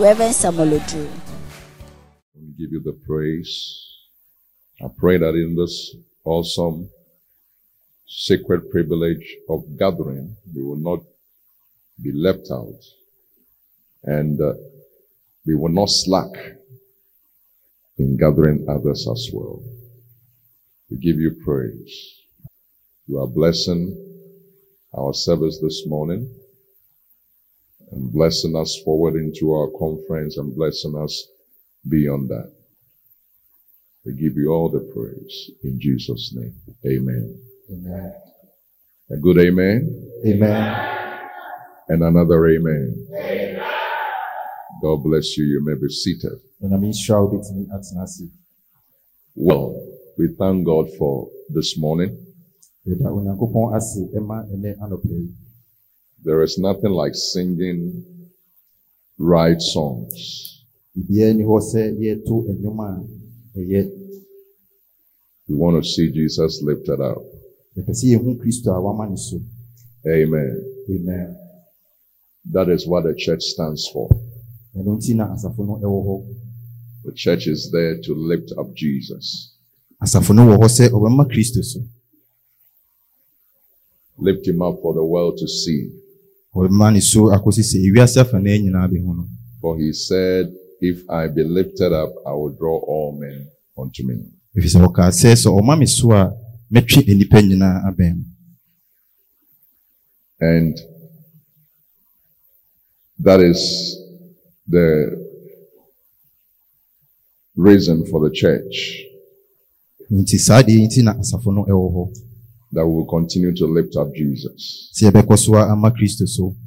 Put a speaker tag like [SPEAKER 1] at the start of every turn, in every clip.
[SPEAKER 1] Reverend Samuel Odro.
[SPEAKER 2] We give you the praise. I pray that in this awesome sacred privilege of gathering, we will not be left out and uh, we will not slack in gathering others as well. We give you praise. You are blessing our service this morning and blessing us forward into our conference and blessing us beyond that. We give you all the praise in Jesus' name. Amen.
[SPEAKER 3] Amen.
[SPEAKER 2] A good amen.
[SPEAKER 3] Amen.
[SPEAKER 2] And another amen. amen. God bless you. You may be seated. Well, we thank God for this morning. There is nothing like singing right songs. We want to see Jesus lifted up. Amen.
[SPEAKER 3] Amen.
[SPEAKER 2] That is what the church stands for. The church is there to lift up Jesus. Lift him up for the world to see. for he said if i be lifted up i will draw all men unto me.
[SPEAKER 3] If sɛ ɔkaa sɛ sɛ ɔma me so a mɛtwe nnipa
[SPEAKER 2] and that is the reason for the church. That we will continue to lift up Jesus.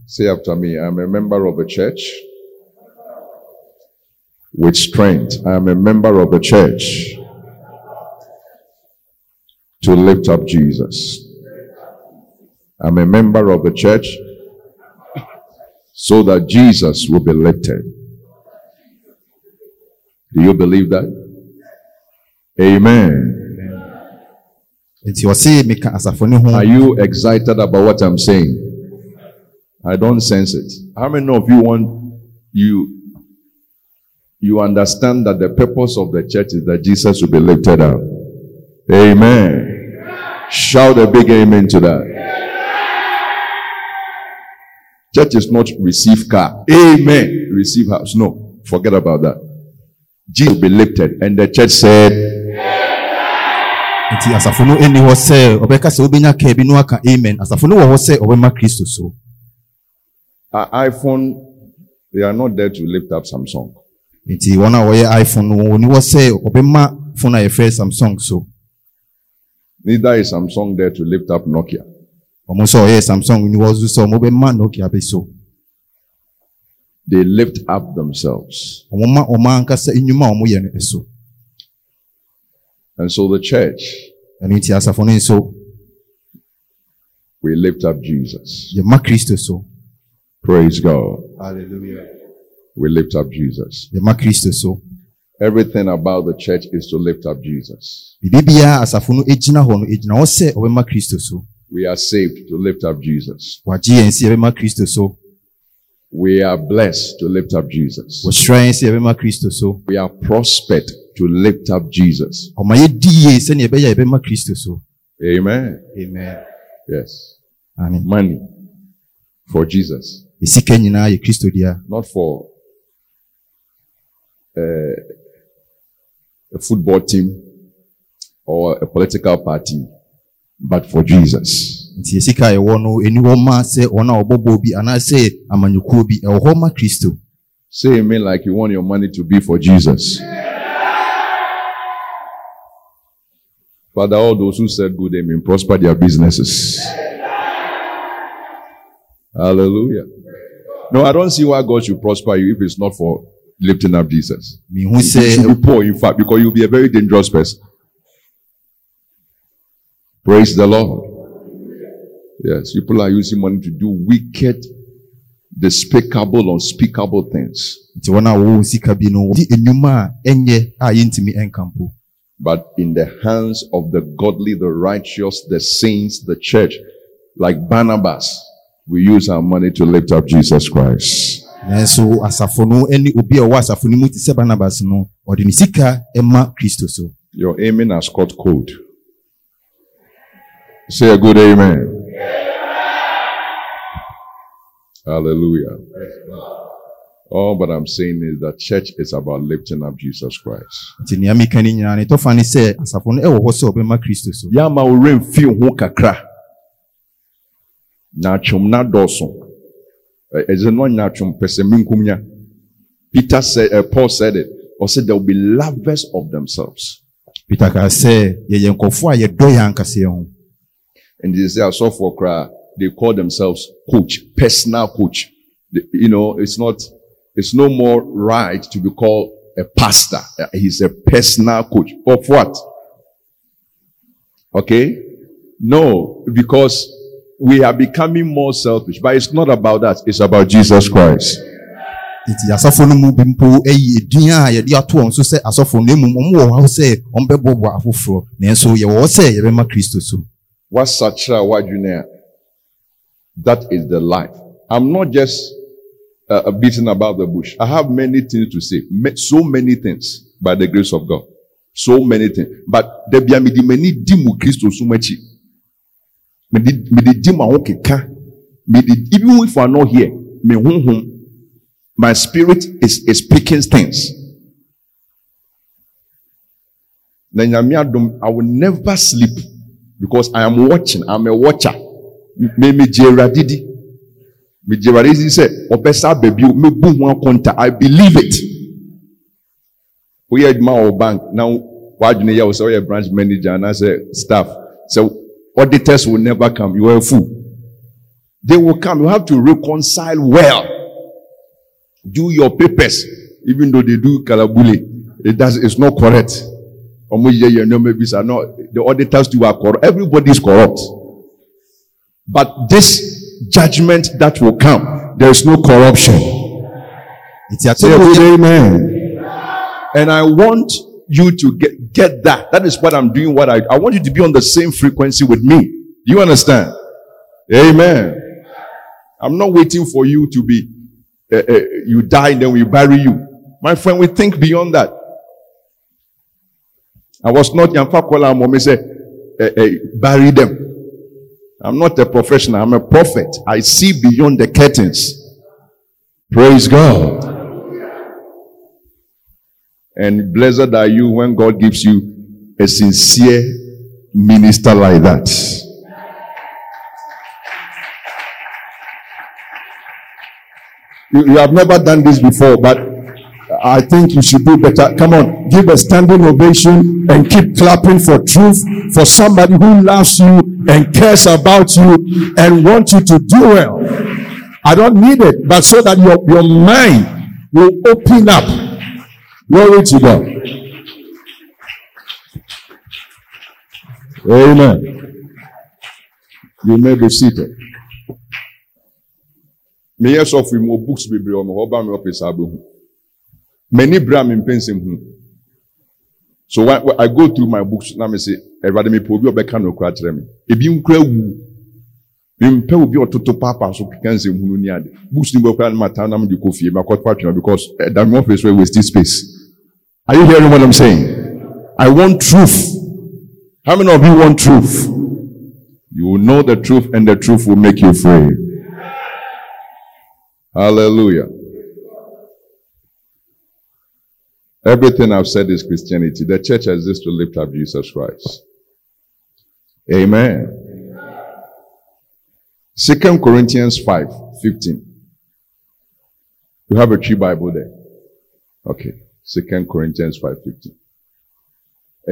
[SPEAKER 2] Say after me, I'm a member of a church with strength. I am a member of a church to lift up Jesus. I'm a member of a church so that Jesus will be lifted. Do you believe that? Amen. Are you excited about what I'm saying? I don't sense it. How many of you want you you understand that the purpose of the church is that Jesus will be lifted up? Amen. Shout a big amen to that. Church is not receive car. Amen. Receive house. No. Forget about that. Jesus will be lifted. And the church said,
[SPEAKER 3] nti asafo no ɛni hɔ sɛ ɔbɛka sɛ wobɛnya kaa bi no aka amen. Asafo no wɔ hɔ sɛ ɔbɛma kristo so.
[SPEAKER 2] Iphone they are not there to lift up samsung.
[SPEAKER 3] Nti wɔn a wɔyɛ iphone no wɔn ni hɔ sɛ ɔbɛma phone a yɛfrɛ samsung so.
[SPEAKER 2] Neither is samsung there to lift up nokia.
[SPEAKER 3] Wɔn nso ɔyɛ samsung ni hɔ so sɛ wɔn bɛma nokia bi so.
[SPEAKER 2] They lift up themselves.
[SPEAKER 3] Wɔn ma wɔn ankasa enyuma a wɔn yɛ no so.
[SPEAKER 2] And so the church, and etiasaphonino so we lift up Jesus. Praise God.
[SPEAKER 3] Hallelujah.
[SPEAKER 2] We lift up Jesus. Everything about the church is to lift up Jesus. We are saved to lift up Jesus. We are blessed to lift up Jesus. We are prospered to lift up Jesus. Amen.
[SPEAKER 3] Amen.
[SPEAKER 2] Yes.
[SPEAKER 3] Amen.
[SPEAKER 2] Money for Jesus. Not for uh, a football team or a political party, but for Jesus.
[SPEAKER 3] nti esika a ɛwɔ no eni hɔ ma sɛ wɔn a wɔbɔ bɔɔl bi anaasɛ amanyɔkuo bi ɛwɔ hɔ ma kristo.
[SPEAKER 2] Say amen like you want your money to be for Jesus. Father, all those who said good amen, prosper their businesses. Hallelujah. No, I don't see why God should prosper you if it's not for lifting up Jesus. should be poor, in fact, because you'll be a very dangerous person. Praise the Lord. Yes, people are using money to do wicked, despicable, unspeakable things.
[SPEAKER 3] Nti wɔn a wɔwɔ sika bi no wɔdi nnwuma a ɛnyɛ a yɛntumi ɛnka mpo
[SPEAKER 2] But in the hands of the godly, the righteous, the saints, the church, like Barnabas, we use our money to lift up Jesus Christ.
[SPEAKER 3] nanso asafo no ne obi a ɔwɔ asafo no mu te sɛ barnabas no ɔde ne sika ɛma kristo so
[SPEAKER 2] Your amen has caught cold. Say a good amen. Hallelujah. All but I'm saying is that church is about lifting up Jesus Christ.
[SPEAKER 3] nti nea meka no nyinaa ne tɔfa ne sɛ asafo no ɛwɔ hɔ sɛ ɔbɛma kristo so
[SPEAKER 2] Yama ure mfi ho kakra. Na atwom na dɔɔso. Ɛ- Ɛdze no nya atwom pɛ sɛ menkum nya. Peter said, uh, Paul said it. Or said they will be lovers of themselves.
[SPEAKER 3] peter kaa sɛ yɛyɛ nkɔfoɔ a yɛdɔ yɛn ankaseɛ ho
[SPEAKER 2] And they say, for cry, they call themselves coach, personal coach. The- You know, it's not, it's no more right to be called a pastor. He's a personal coach. Of what? Okay? No, because we are becoming more selfish, but it's not about that. It's about Jesus Christ.
[SPEAKER 3] nti asafo no mu bi mpo ayi edin a yɛde ato wɔn so sɛ no mmom ɔmo wɔ hɔ sɛ ɔmbɛboaboa afoforɔ nanso yɛwɔ hɔ sɛ yɛbɛma kristo so
[SPEAKER 2] Wajunia? That is the life. I'm not just uh, beating about the bush. I have many things to say. So many things by the grace of God. So many things. But there be many many dimu Christo so much. Me the dimu ahokeka. Me the even if are not here, me hum hum. My spirit is is speaking things. I will never sleep because I am watching. I'm a watcher. Me me jeradidi. Me jeradidi say, "Obesa baby, me boom one conta." I believe it. We had my bank now. Why do you say a branch manager say staff? So auditors will never come. You are a fool. They will come. You have to reconcile well. Do your papers, even though they do kalabuli. It does. It's not correct. Ọmọ yẹ yẹ ní ọmọ ebi sa no the auditors too are corrupt everybody is corrupt but this judgment that will come. There is no corruption.
[SPEAKER 3] Nti
[SPEAKER 2] say a good amen. And I want you to get get that. That is what I'm doing what I I want you to be on the same frequency with me. Do you understand? Amen. I'm not waiting for you to be uh, uh, you die and then we bury you. My friend we think beyond that. I was not Yamfa Kola Mommy said, bury them. I'm not a professional, I'm a prophet. I see beyond the curtains. Praise God. And blessed are you when God gives you a sincere minister like that. You, you have never done this before, but I think you should do better. Come on, give a standing ovation and keep clapping for truth for somebody who loves you and cares about you and wants you to do well. I don't need it, but so that your, your mind will open up. Glory to God. Amen. You may be seated. Me yes of mo books bebree ọmọ ọba mi ọfịs abụghị. Many bra me mpensem hu. So when, when I go through my books na me say everybody me po obi ọbɛka na okura kyerɛ me. Ebi nkura wu. Mpɛ obi ɔtoto paapa so keka nsɛm hunu ni ade. Books ni bɔ kura no ma taa na me de kɔ fie ma kɔ pa twena because ɛda mi ɔfịs wɛ waste space. Are you hearing what I'm saying? I want truth. How many of you want truth? You will know the truth and the truth will make you free. Hallelujah. Everything I've said is Christianity. The church exists to lift up Jesus Christ. Amen. Second Corinthians 5, 15. You have a tree Bible there. Okay. Second Corinthians 5, 15.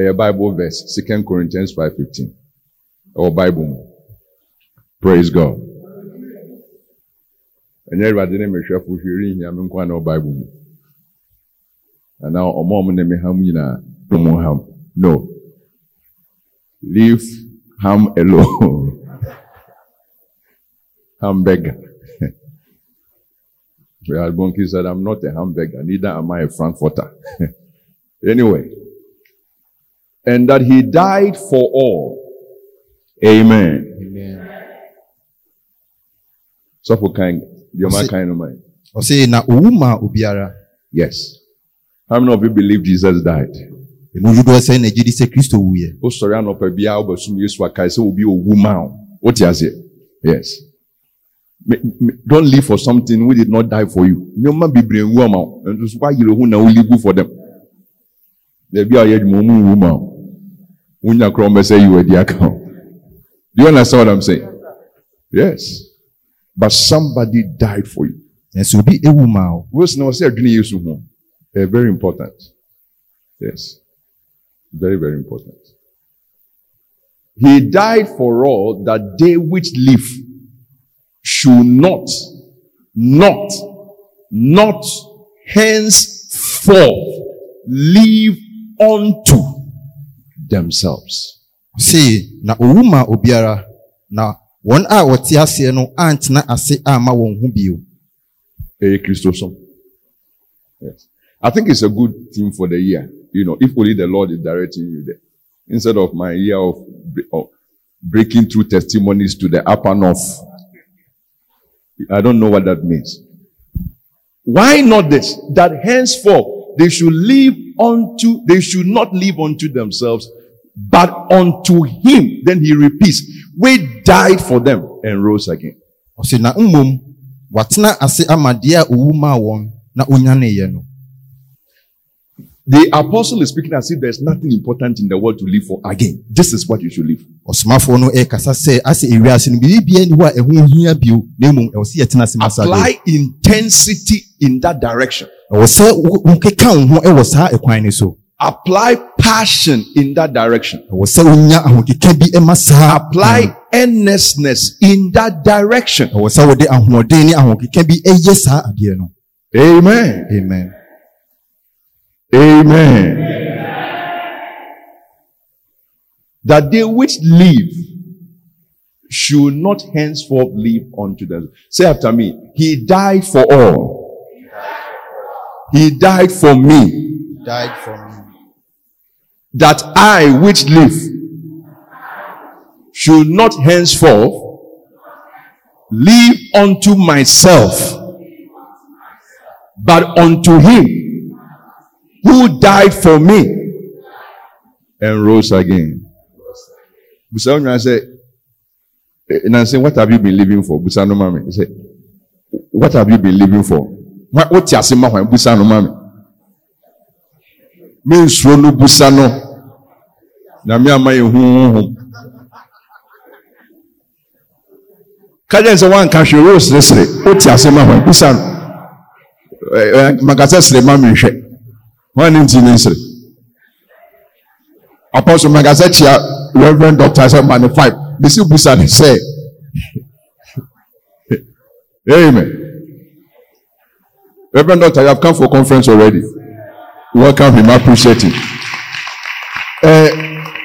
[SPEAKER 2] A Bible verse. Second Corinthians 5, 15. Or Bible. Praise God. ɛnyɛ awurade ne mehwɛfo hwere And now ọmọ ọmọ na me ham nyinaa more ham. No. Leave ham alone. Hamburger. Well, Bonnke said, I'm not a hamburger, neither am I a frankfurter. anyway. And that he died for all. Amen.
[SPEAKER 3] Amen.
[SPEAKER 2] So for kind, my
[SPEAKER 3] Ɔse-
[SPEAKER 2] kind of mind.
[SPEAKER 3] ɔse na owu ma obiara
[SPEAKER 2] Yes. How many of you believe Jesus died?
[SPEAKER 3] emu dodoɔ sɛ na gye di sɛ kristo wuyɛ
[SPEAKER 2] O sorry, anɔpa biara wobɛsom Yesu akae sɛ obi owu ma wo. Wote aseɛ? Yes. Me- me- Don't live for something who did not die for you. Nneɛma bebree nwu ama wo. Nso so woayere ho na wo live for them. Dabi a ɔyɛ adwuma ɔmo nwu ma wo. Wonya korɔ ɔmo bɛsɛ yi wɔ adi aka wo. Do you understand what I'm saying? Yes. But somebody died for you.
[SPEAKER 3] nanso obi ewu ma wo
[SPEAKER 2] Rose na ɔsɛ adwene Yesu ho. Eh, very important. Yes. Very, very important. He died for all that they which live should not, not, not henceforth live unto themselves.
[SPEAKER 3] ɔse na owu ma obiara na wɔn a wɔte aseɛ no antena ase amma wɔn ho bio
[SPEAKER 2] Hey, Christosom. Yes. I think it's a good theme for the year. You know, if only the Lord is directing you there. Instead of my year of, of breaking through testimonies to the upper north. I don't know what that means. Why not this? That henceforth they should live unto, they should not live unto themselves, but unto him. Then he repeats, we died for them and rose again.
[SPEAKER 3] ɔse na mmom watena ase ama deɛ a na onyaneeɛ no
[SPEAKER 2] The apostle is speaking as if there's nothing important in the world to live for again. This is what you should live for.
[SPEAKER 3] no ɛrekasa sɛ ase ewiase no biribia ni hɔ a ɛho hia bio na mmom ɛwɔ sɛ yɛtena ase masa do
[SPEAKER 2] Apply intensity in that direction.
[SPEAKER 3] Eh, ɛwɔ sɛ wo- wokeka wo eh, saa ɛkwan eh, no so
[SPEAKER 2] Apply passion in that direction.
[SPEAKER 3] ɛwɔ sɛ wonya ahokeka bi ɛma saa
[SPEAKER 2] Apply earnestness in that direction.
[SPEAKER 3] ɛwɔ sɛ wode ahoɔden ne ahokeka bi ɛyɛ saa ah, adeɛ no
[SPEAKER 2] Amen.
[SPEAKER 3] amen
[SPEAKER 2] Amen. That they which live should not henceforth live unto them. Say after me. He died for all. He died for me.
[SPEAKER 3] died for me
[SPEAKER 2] that I which live should not henceforth live unto myself, but unto him who died for me and rose again. Busa onyaa sɛ, eh, Nancy, what have you been living for? Busa no mami. He said, what have you been living for? What what ase ma hwan? Busa no mami. Me nsuro no busa no. Na me ama yɛ huhuhu. Kagyɛ sɛ wanka hwee wo seresere. Wote ase ma hwan? Busa no. Eh, eh, Makasa sere ma me nhwɛ. Hwan ne nti ne nsere? Apostle Makasa kyia Reverend Doctor sɛ ma five. Bisi busa ne sɛ. Amen. Reverend Doctor, you have come for conference already. Welcome him. Appreciate him. Uh,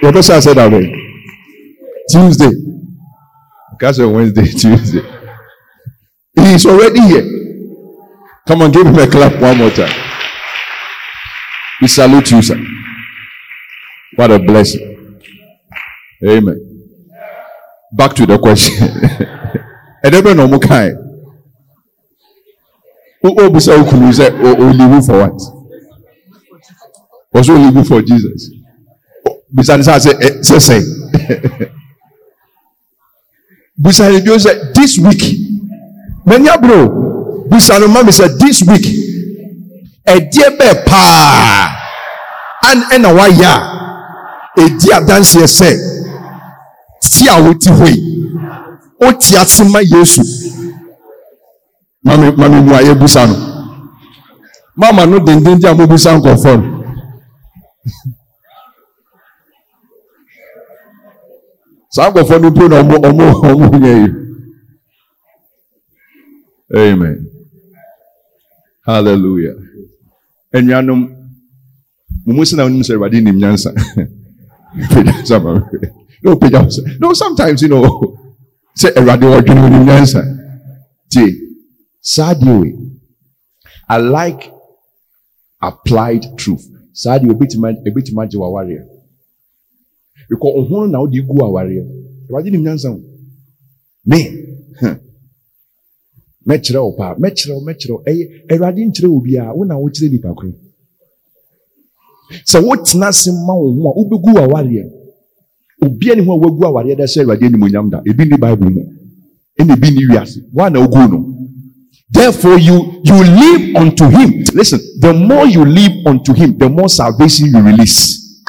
[SPEAKER 2] your pastor said that way. Tuesday. Because Wednesday, Tuesday. He is already here. Come on, give him a clap one more time. We salute you, sir. What a blessing. Amen. Back to the question. And then no more kind. Who obusa okunu say o o live for what? Was only live for Jesus. Bisa ni sa say eh, say say. Bisa ni bi o say this week. Menya bro. Bisa no mami say this week. Ẹdiẹ bẹ́ẹ̀ paa. An ẹna wa ya. Edi adanseɛ sɛ. Ti a woti hɔ yi. O ti ase ma Yesu. Mami mami mu a yɛ busa no. Mama no denden di a mo busa nkɔfɔ no. saa nkɔfɔ no mpo na ɔmo ɔmo nyɛ yi amen hallelujah enuanom mumu sɛ na wonim sɛ awurade nim nyansa. Pagya sa ma wo sɛ no sometimes you know sɛ awurade ɔdwene wonim nyansa. Tie saa deɛ wei i like applied truth. Saa deɛ obɛtumi agye w'awareɛ because ɔho na wode gu awareɛ. Awurade nim nyansa ho me mɛkyerɛ wo paa. Mɛkyerɛ wo mɛkyerɛ wo. Ɛyɛ awurade nkyerɛ wo biara wo na wokyerɛ nipa koro sɛ wotena ase ma wo ho a wobɛgu awareɛ. Obia ne ho a wagu awareɛ dɛ sɛ awurade animonyam da. Ebi ne bible mu. Ɛna ebi ne wiase. Woa na wogu no. Therefore you you live unto him. Listen the more you live unto him the more salvation you release.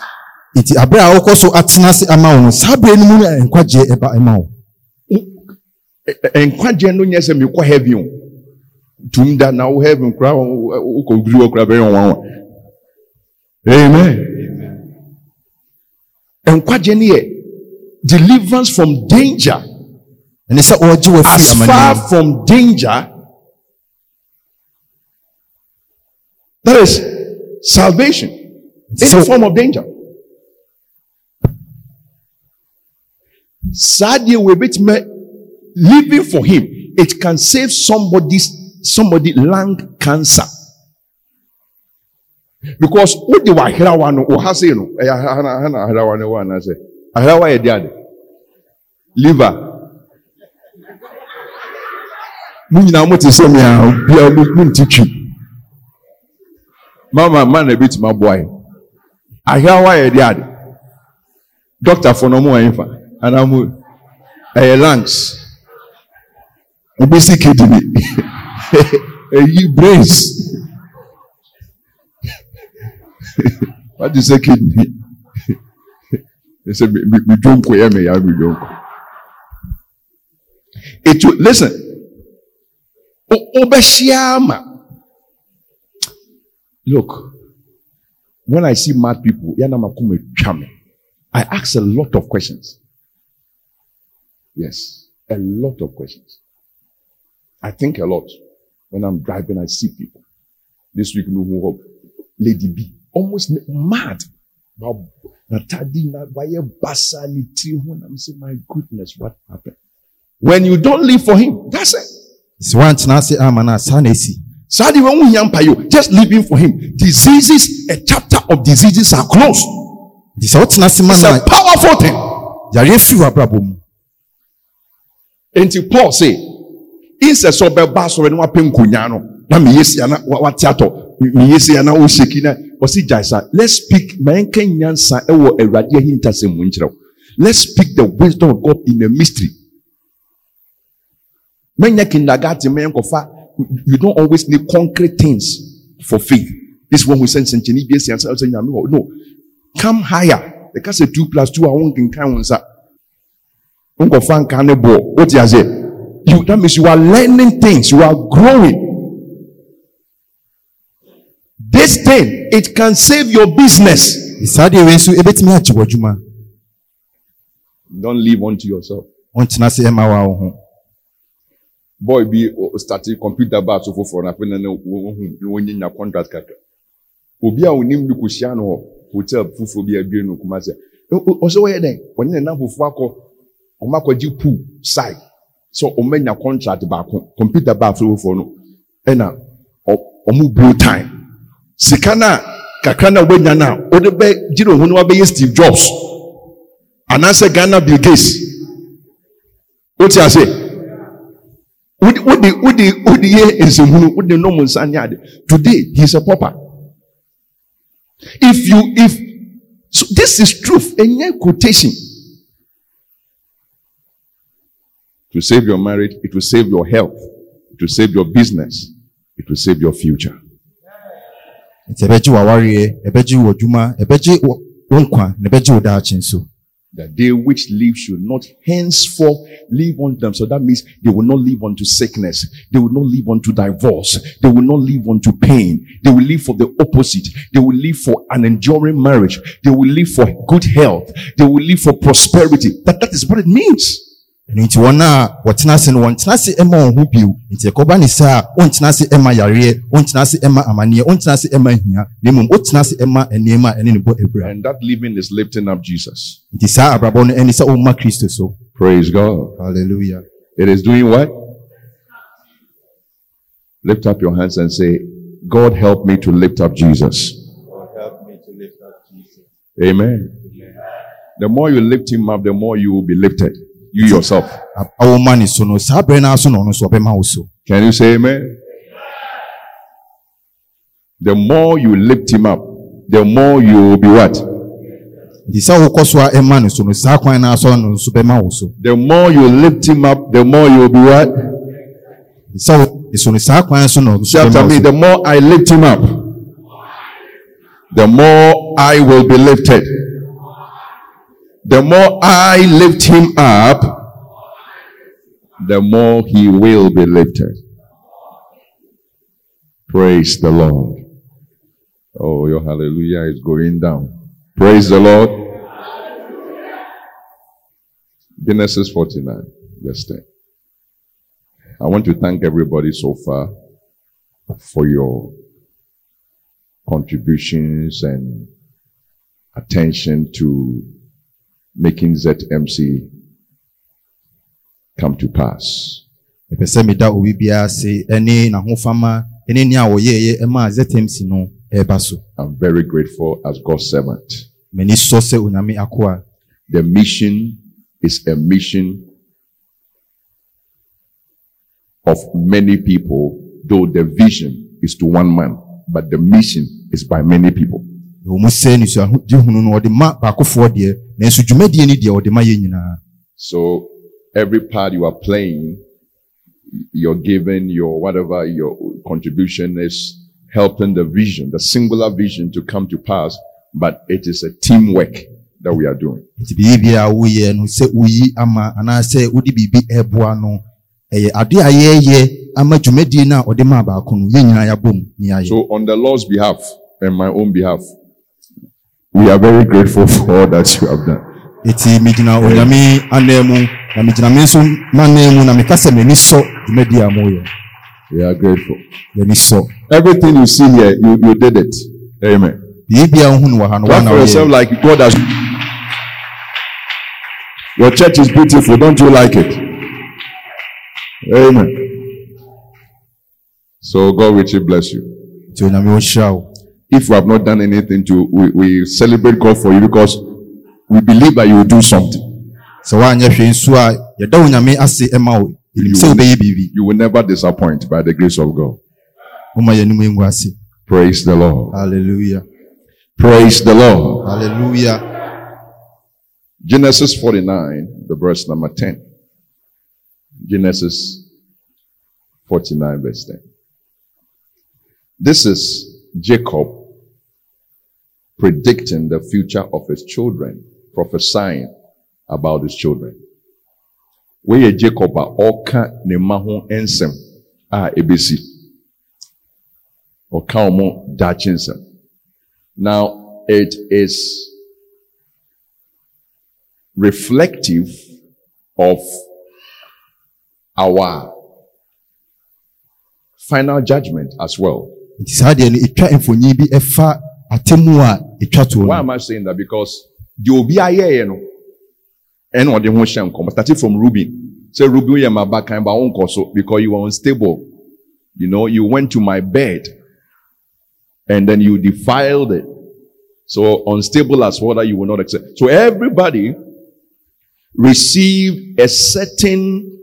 [SPEAKER 3] Nti abere a wokɔ so atena ase ama wo no saa bere no mu no nkwagyeɛ
[SPEAKER 2] nkwagye no nyɛ sɛ mekɔ heaven o. Tum da na wo heaven kora wokɔ guri wɔ kora bɛyɛ wɔn wa amen. Nkwagye no yɛ deliverance from danger.
[SPEAKER 3] Ɛne sɛ ɔgye wɔ firi
[SPEAKER 2] as far from danger. That is salvation. In
[SPEAKER 3] So-
[SPEAKER 2] the form of danger. Saa deɛ wɔ ebɛtumi living for him it can save somebody's somebody lung cancer. Because wode wɔ aherawa no wɔ ha sei no ɛyɛ aha- ha ha na aherawa no wɔ anaasɛ aherawa yɛ de ade liver. Mo nyinaa mote sɛ me a bia monte twi mama ma na ɛbɛtumi aboa yɛ aherawa yɛ de ade dɔktafoɔ no mo wɔ ɛmfa anaa mo ɛyɛ lungs wobɛsi kidney ɛyi brains. What is a kidney they say me me me dwonko yɛ me ya me dwonko it will listen. O wobɛhyia ma look when i see mad people yana makoma twa me i ask a lot of questions. Yes a lot of questions I think a lot when I'm driving. I see people. This week, no hope. Lady B, almost mad. Natadi basa I'm saying, my goodness, what happened? When you don't live for him, that's it.
[SPEAKER 3] sɛ woantena ase ama no a saa na ɛsi
[SPEAKER 2] Sadi when we payo, just living for him. Diseases, a chapter of diseases are closed. It's a
[SPEAKER 3] a
[SPEAKER 2] powerful thing. Enti Paul say, instead sɛ ɔbɛba asɔre na wapɛ nkonya no. Na meyɛ sia na wa- wate atɔ meyɛ sia na wohyɛki na. Ɔse gyae sa let's speak. Ma yɛnka nyansa ɛwɔ awurade ahintasɛm mu nkyerɛ wo let's speak the wisdom of god in a mystery. Mɛnyɛ kindergarten ma yɛnkɔfa you don't always need concrete things for faith. This one who sɛ nsɛnkyɛnne bi asia sɛ sɛ nyame hɔ no. Come higher. Ɛka sɛ two plus two a wonkenkan wo nsa. Nkɔfa nka ne boɔ. Wote aseɛ you that means you are learning things you are growing. This thing it can save your business.
[SPEAKER 3] Saa deɛ wei nso ɛbɛtumi agye w'adwuma
[SPEAKER 2] don't live unto yourself.
[SPEAKER 3] Ɔntena ase ɛma wa wo ho
[SPEAKER 2] boy bi o- o start computer bar so foforɔ na afei na na wohu na wonyanya contract kakra obi a onim bi kɔhyia no hɔ hotel foforɔ bi abie no kuma sɛ ɔsɛ wɔyɛ dɛn ɔne ne nam foforɔ akɔ ɔmo akɔgye pool side so ɔmanya contract baako computer so foforɔ no ɛna ɔmo blow time. Sika na kakra na wobɛnya no a wode bɛ wo ho na wabɛyɛ steve jobs anaasɛ ghana bill gates. Wote ase? Wode wode wode wode yɛ nsɛmhunu wode nom nsa ne ade. Today he is a pauper. If you if so this is truth ɛnyɛ quotation to save your marriage it will save your health it will save your business it will save your future
[SPEAKER 3] nti ɛbɛgye w'awareɛ ɛbɛgye w'adwuma ɛbɛgye wo wo nkwa na ɛbɛgye wo daakye nso
[SPEAKER 2] that they which live should not henceforth live unto them. So that means they will not live unto sickness. They will not live unto divorce. They will not live unto pain. They will live for the opposite. They will live for an enduring marriage. They will live for good health. They will live for prosperity. That, that is what it means.
[SPEAKER 3] Ɛno nti wɔn a wɔtena ase no wɔntena ase ɛma wɔn ho bio nti ɛkɔba ne saa a wɔntena ase ɛma yareɛ wɔntena ase ɛma amanneɛ wɔntena ase ɛma hia na mmom wɔtena ase ɛma nneɛma ɛne ne bɔ awura
[SPEAKER 2] And that living is lifting up Jesus.
[SPEAKER 3] nti saa abrabɔ no ɛne sɛ wɔma kristo so
[SPEAKER 2] Praise God.
[SPEAKER 3] hallelujah
[SPEAKER 2] It is doing what? Lift up your hands and say, God help me to lift up Jesus. Amen. The more you lift him up, the more you will be lifted. You yourself.
[SPEAKER 3] awoma ne so no saa berɛ no ara so na ɔno nso ɔbɛma wo so
[SPEAKER 2] Can you say amen? The more you lift him up, the more you will be what?
[SPEAKER 3] nti sɛ wokɔ so a ɛma no so no saa kwan no ara so no nso bɛma wo so
[SPEAKER 2] The more you lift him up, the more you will be what?
[SPEAKER 3] nti so no saa kwan so
[SPEAKER 2] me, the more I lift him up, the more I will be lifted. The more I lift him up, the more he will be lifted. Praise the Lord. Oh, your hallelujah is going down. Praise the Lord. Genesis 49, verse 10. I want to thank everybody so far for your contributions and attention to making ZMC come to pass.
[SPEAKER 3] ɛpɛ sɛ meda obi biara ase ɛne n'ahofama ɛne nea wɔyɛɛyɛ ɛma ztmc no ɛreba so
[SPEAKER 2] I'm very grateful as God's servant.
[SPEAKER 3] m'ani sɔ sɛ onyame akoa
[SPEAKER 2] The mission is a mission of many people, though the vision is to one man, but the mission is by many people.
[SPEAKER 3] ɛwɔ mu sɛ nisuagye hunu no ɔde ma baakofoɔ deɛ nanso dwumadie ni deɛ ɔde ma yɛn nyinaa
[SPEAKER 2] So every part you are playing, you're giving your whatever your contribution is helping the vision, the singular vision to come to pass, but it is a teamwork that we are doing.
[SPEAKER 3] nti biribi a woyɛ no sɛ woyi ama anaasɛ wode biribi ɛboa no ɛyɛ ade a ama dwumadie no a ɔde maa baako no yɛn nyinaa yɛabɔ mu ne yɛayɛ
[SPEAKER 2] So on the Lord's behalf and my own behalf, we are very grateful for all that you have done.
[SPEAKER 3] eti megyina onyame anan mu na megyina me nso m'anan mu na meka sɛ m'ani sɔ dwumadie a moyɛ
[SPEAKER 2] We are grateful.
[SPEAKER 3] m'ani sɔ
[SPEAKER 2] Everything you see here, you, you did it. Amen.
[SPEAKER 3] a no wɔ ha no
[SPEAKER 2] Clap
[SPEAKER 3] wana
[SPEAKER 2] for yourself like God has. Your church is beautiful. Don't you like it? Amen. So God richly bless you.
[SPEAKER 3] nti onyame wo
[SPEAKER 2] If we have not done anything to, we, we celebrate God for you because we believe that you will do something.
[SPEAKER 3] So woanyɛ hwee nso a yɛda onyame ase ɛma wo yɛnim sɛ wobɛyɛ biribi
[SPEAKER 2] You will never disappoint by the grace of God.
[SPEAKER 3] woma yɛanom ngu ase
[SPEAKER 2] Praise the Lord.
[SPEAKER 3] hallelujah
[SPEAKER 2] Praise the Lord.
[SPEAKER 3] hallelujah
[SPEAKER 2] Genesis 49, the verse number 10. Genesis 49, verse 10. This is Jacob predicting the future of his children, prophesying about his children. Where Jacob a ɔka ne mma ho nsɛm a ah, ebesi. Ɔka wɔn daakye nsɛm. Now it is reflective of our final judgment as well.
[SPEAKER 3] nti saa deɛ no ɛtwa mfonyin bi ɛfa atemmu a
[SPEAKER 2] Why am I saying that? Because the obi ayɛyɛ no ɛna ɔde ho hyɛ nkɔmɔ. Starting from Reuben say Reuben you're ba kan ba wɔn nkɔ so because you were unstable. You know you went to my bed and then you defiled it. So unstable as water you will not accept. So everybody received a certain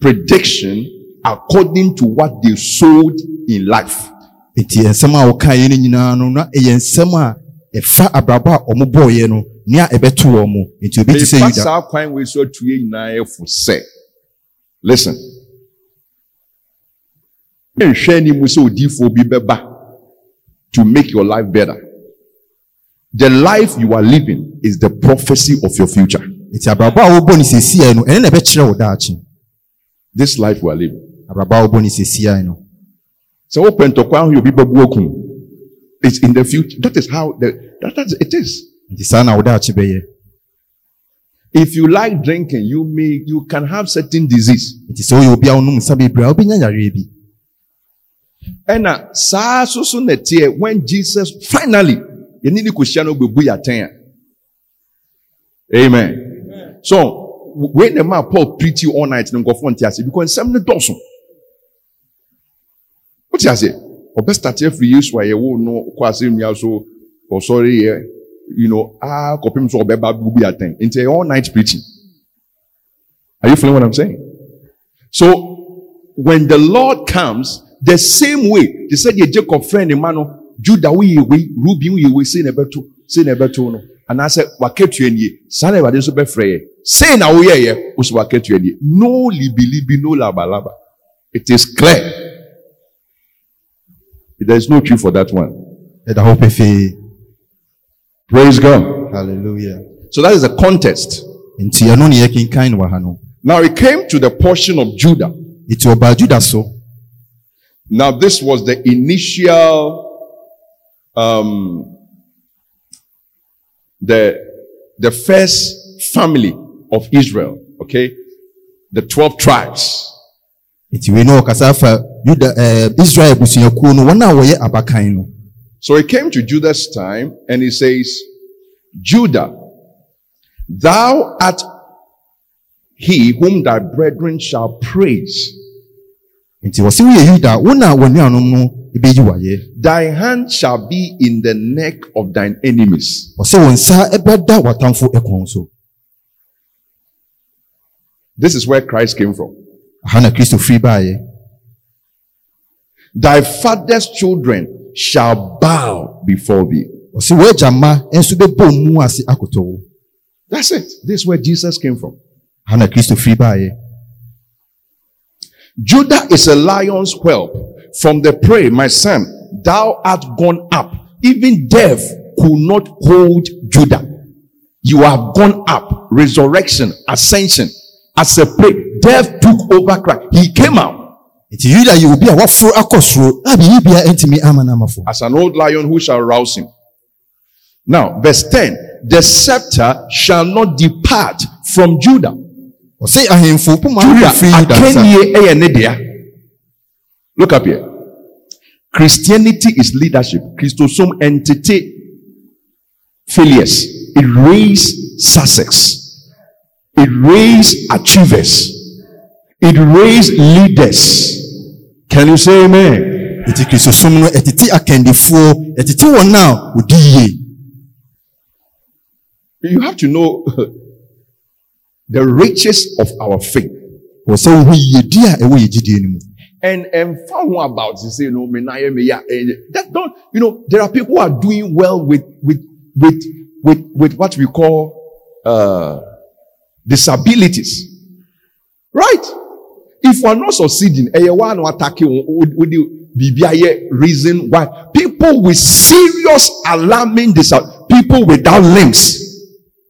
[SPEAKER 2] prediction according to what they sowed in life.
[SPEAKER 3] Nti nsɛm a wɔkaeɛ no nyinaa no na ɛyɛ nsɛm a ɛfa abrabɔ a ɔmo bɔɔyɛ no nea ɛbɛto wɔn mu. Nti obi te sɛ yuda.
[SPEAKER 2] saa kwan wei so atue nyinaa ɛfo sɛ listen. Nhwɛ anim sɛ odiifoɔ bi bɛba to make your life better. The life you are living is the prophecy of your future.
[SPEAKER 3] Nti abrabɔ a wɔbɔ no sesiae no ɛne na ɛbɛkyerɛ wo daakye.
[SPEAKER 2] This life you are living.
[SPEAKER 3] Abrabɔ a wɔbɔ no sesiae no
[SPEAKER 2] sɛ wopɛ ntɔkwa ho yɛ obi bɛbu akum it's in the future. That is how the that, that's it is.
[SPEAKER 3] Nti saa na wo daakye bɛyɛ
[SPEAKER 2] If you like drinking, you may, you can have certain disease.
[SPEAKER 3] nti sɛ woyɛ obi a wonom nsa bebree a wobɛnya yareɛ bi
[SPEAKER 2] ɛna saa so so na ɛteɛ when jesus finally yɛne ne kɔhyia no bɛbu yɛ atɛn a amen. So wei na ma paul preach you all night no nkɔfoɔ nte ase because nsɛm no dɔso wote ase ɔbɛstarte afiri yesu a yɛwo no kɔ ase nnua so ɔsɔre yɛ you know ah kɔpem so ɔbɛba bu yɛ atɛn nti ɛyɛ all night preaching are you feeling what i'm saying so when the Lord comes, the same way, they said, "Ye Jacob friend, Emmanuel, Judah, we we Ruby, we we say never to say never to no." And I said, "Waketu ye, son of a super frey." Say now we ye, us waketu ye. No libi libi, no laba laba. It is clear. There is no truth for that one.
[SPEAKER 3] ɛda hɔ pefee
[SPEAKER 2] Praise God.
[SPEAKER 3] hallelujah
[SPEAKER 2] So that is a context.
[SPEAKER 3] nti ɛno ne yɛkenkan no wɔ ha no
[SPEAKER 2] Now it came to the portion of Judah.
[SPEAKER 3] nti ɔbaa juda so
[SPEAKER 2] Now, this was the initial, um, the, the first family of Israel, okay? The 12 tribes.
[SPEAKER 3] Nti wei ne ɔkasa afa yuda ɛɛ israel abusuakuo no wɔn a wɔyɛ abakan no
[SPEAKER 2] So it came to Judah's time and he says, Judah, thou art he whom thy brethren shall praise.
[SPEAKER 3] nti wɔsi woyɛ yuda wɔn a wɔn nuanom no ebeyi wayɛ
[SPEAKER 2] Thy hand shall be in the neck of thine enemies.
[SPEAKER 3] ɔsɛ wɔn nsa ɛbɛda w'atamfo ɛkɔn so
[SPEAKER 2] This is where Christ came from.
[SPEAKER 3] Aha na kristo firi baayɛ
[SPEAKER 2] Thy father's children shall bow before thee.
[SPEAKER 3] ɔsɛ wɔagya mma nso bɛbɔ mu ase akoto wo
[SPEAKER 2] That's it. This is where Jesus came from.
[SPEAKER 3] aha na kristo firi baayɛ
[SPEAKER 2] Judah is a lion's whelp. From the prey, my son, thou art gone up. Even death could not hold Judah. You have gone up. Resurrection, ascension. As a prey, death took over Christ. He came out
[SPEAKER 3] nti yuda yɛ obi a waforo akɔ soro a biribi bia ntumi ama n'amafo
[SPEAKER 2] as an old lion who shall rouse him. Now, verse 10 the scepter shall not depart from Judah.
[SPEAKER 3] ɔsɛ ahemfo poma no
[SPEAKER 2] Judah,
[SPEAKER 3] firi yuda nsa
[SPEAKER 2] akenye ɛyɛ ne dea. Look up here. Christianity is leadership. Christosome entity failures. It raised Sussex. It raised achievers. It raised leaders. Can you say amen?
[SPEAKER 3] nti kristosom no ɛtete akandifoɔ ɛtete wɔn a wɔdi yie
[SPEAKER 2] You have to know the riches of our faith.
[SPEAKER 3] wɔ sɛ wohu yiyedi a ɛwɔ yɛ gyidie no mu
[SPEAKER 2] and and found out about to say you know me na me ya eh, that don't you know there are people who are doing well with with with with with what we call uh disabilities. Right? If we are not succeeding eh one attacking with the reason why. People with serious alarming disab- people without limbs.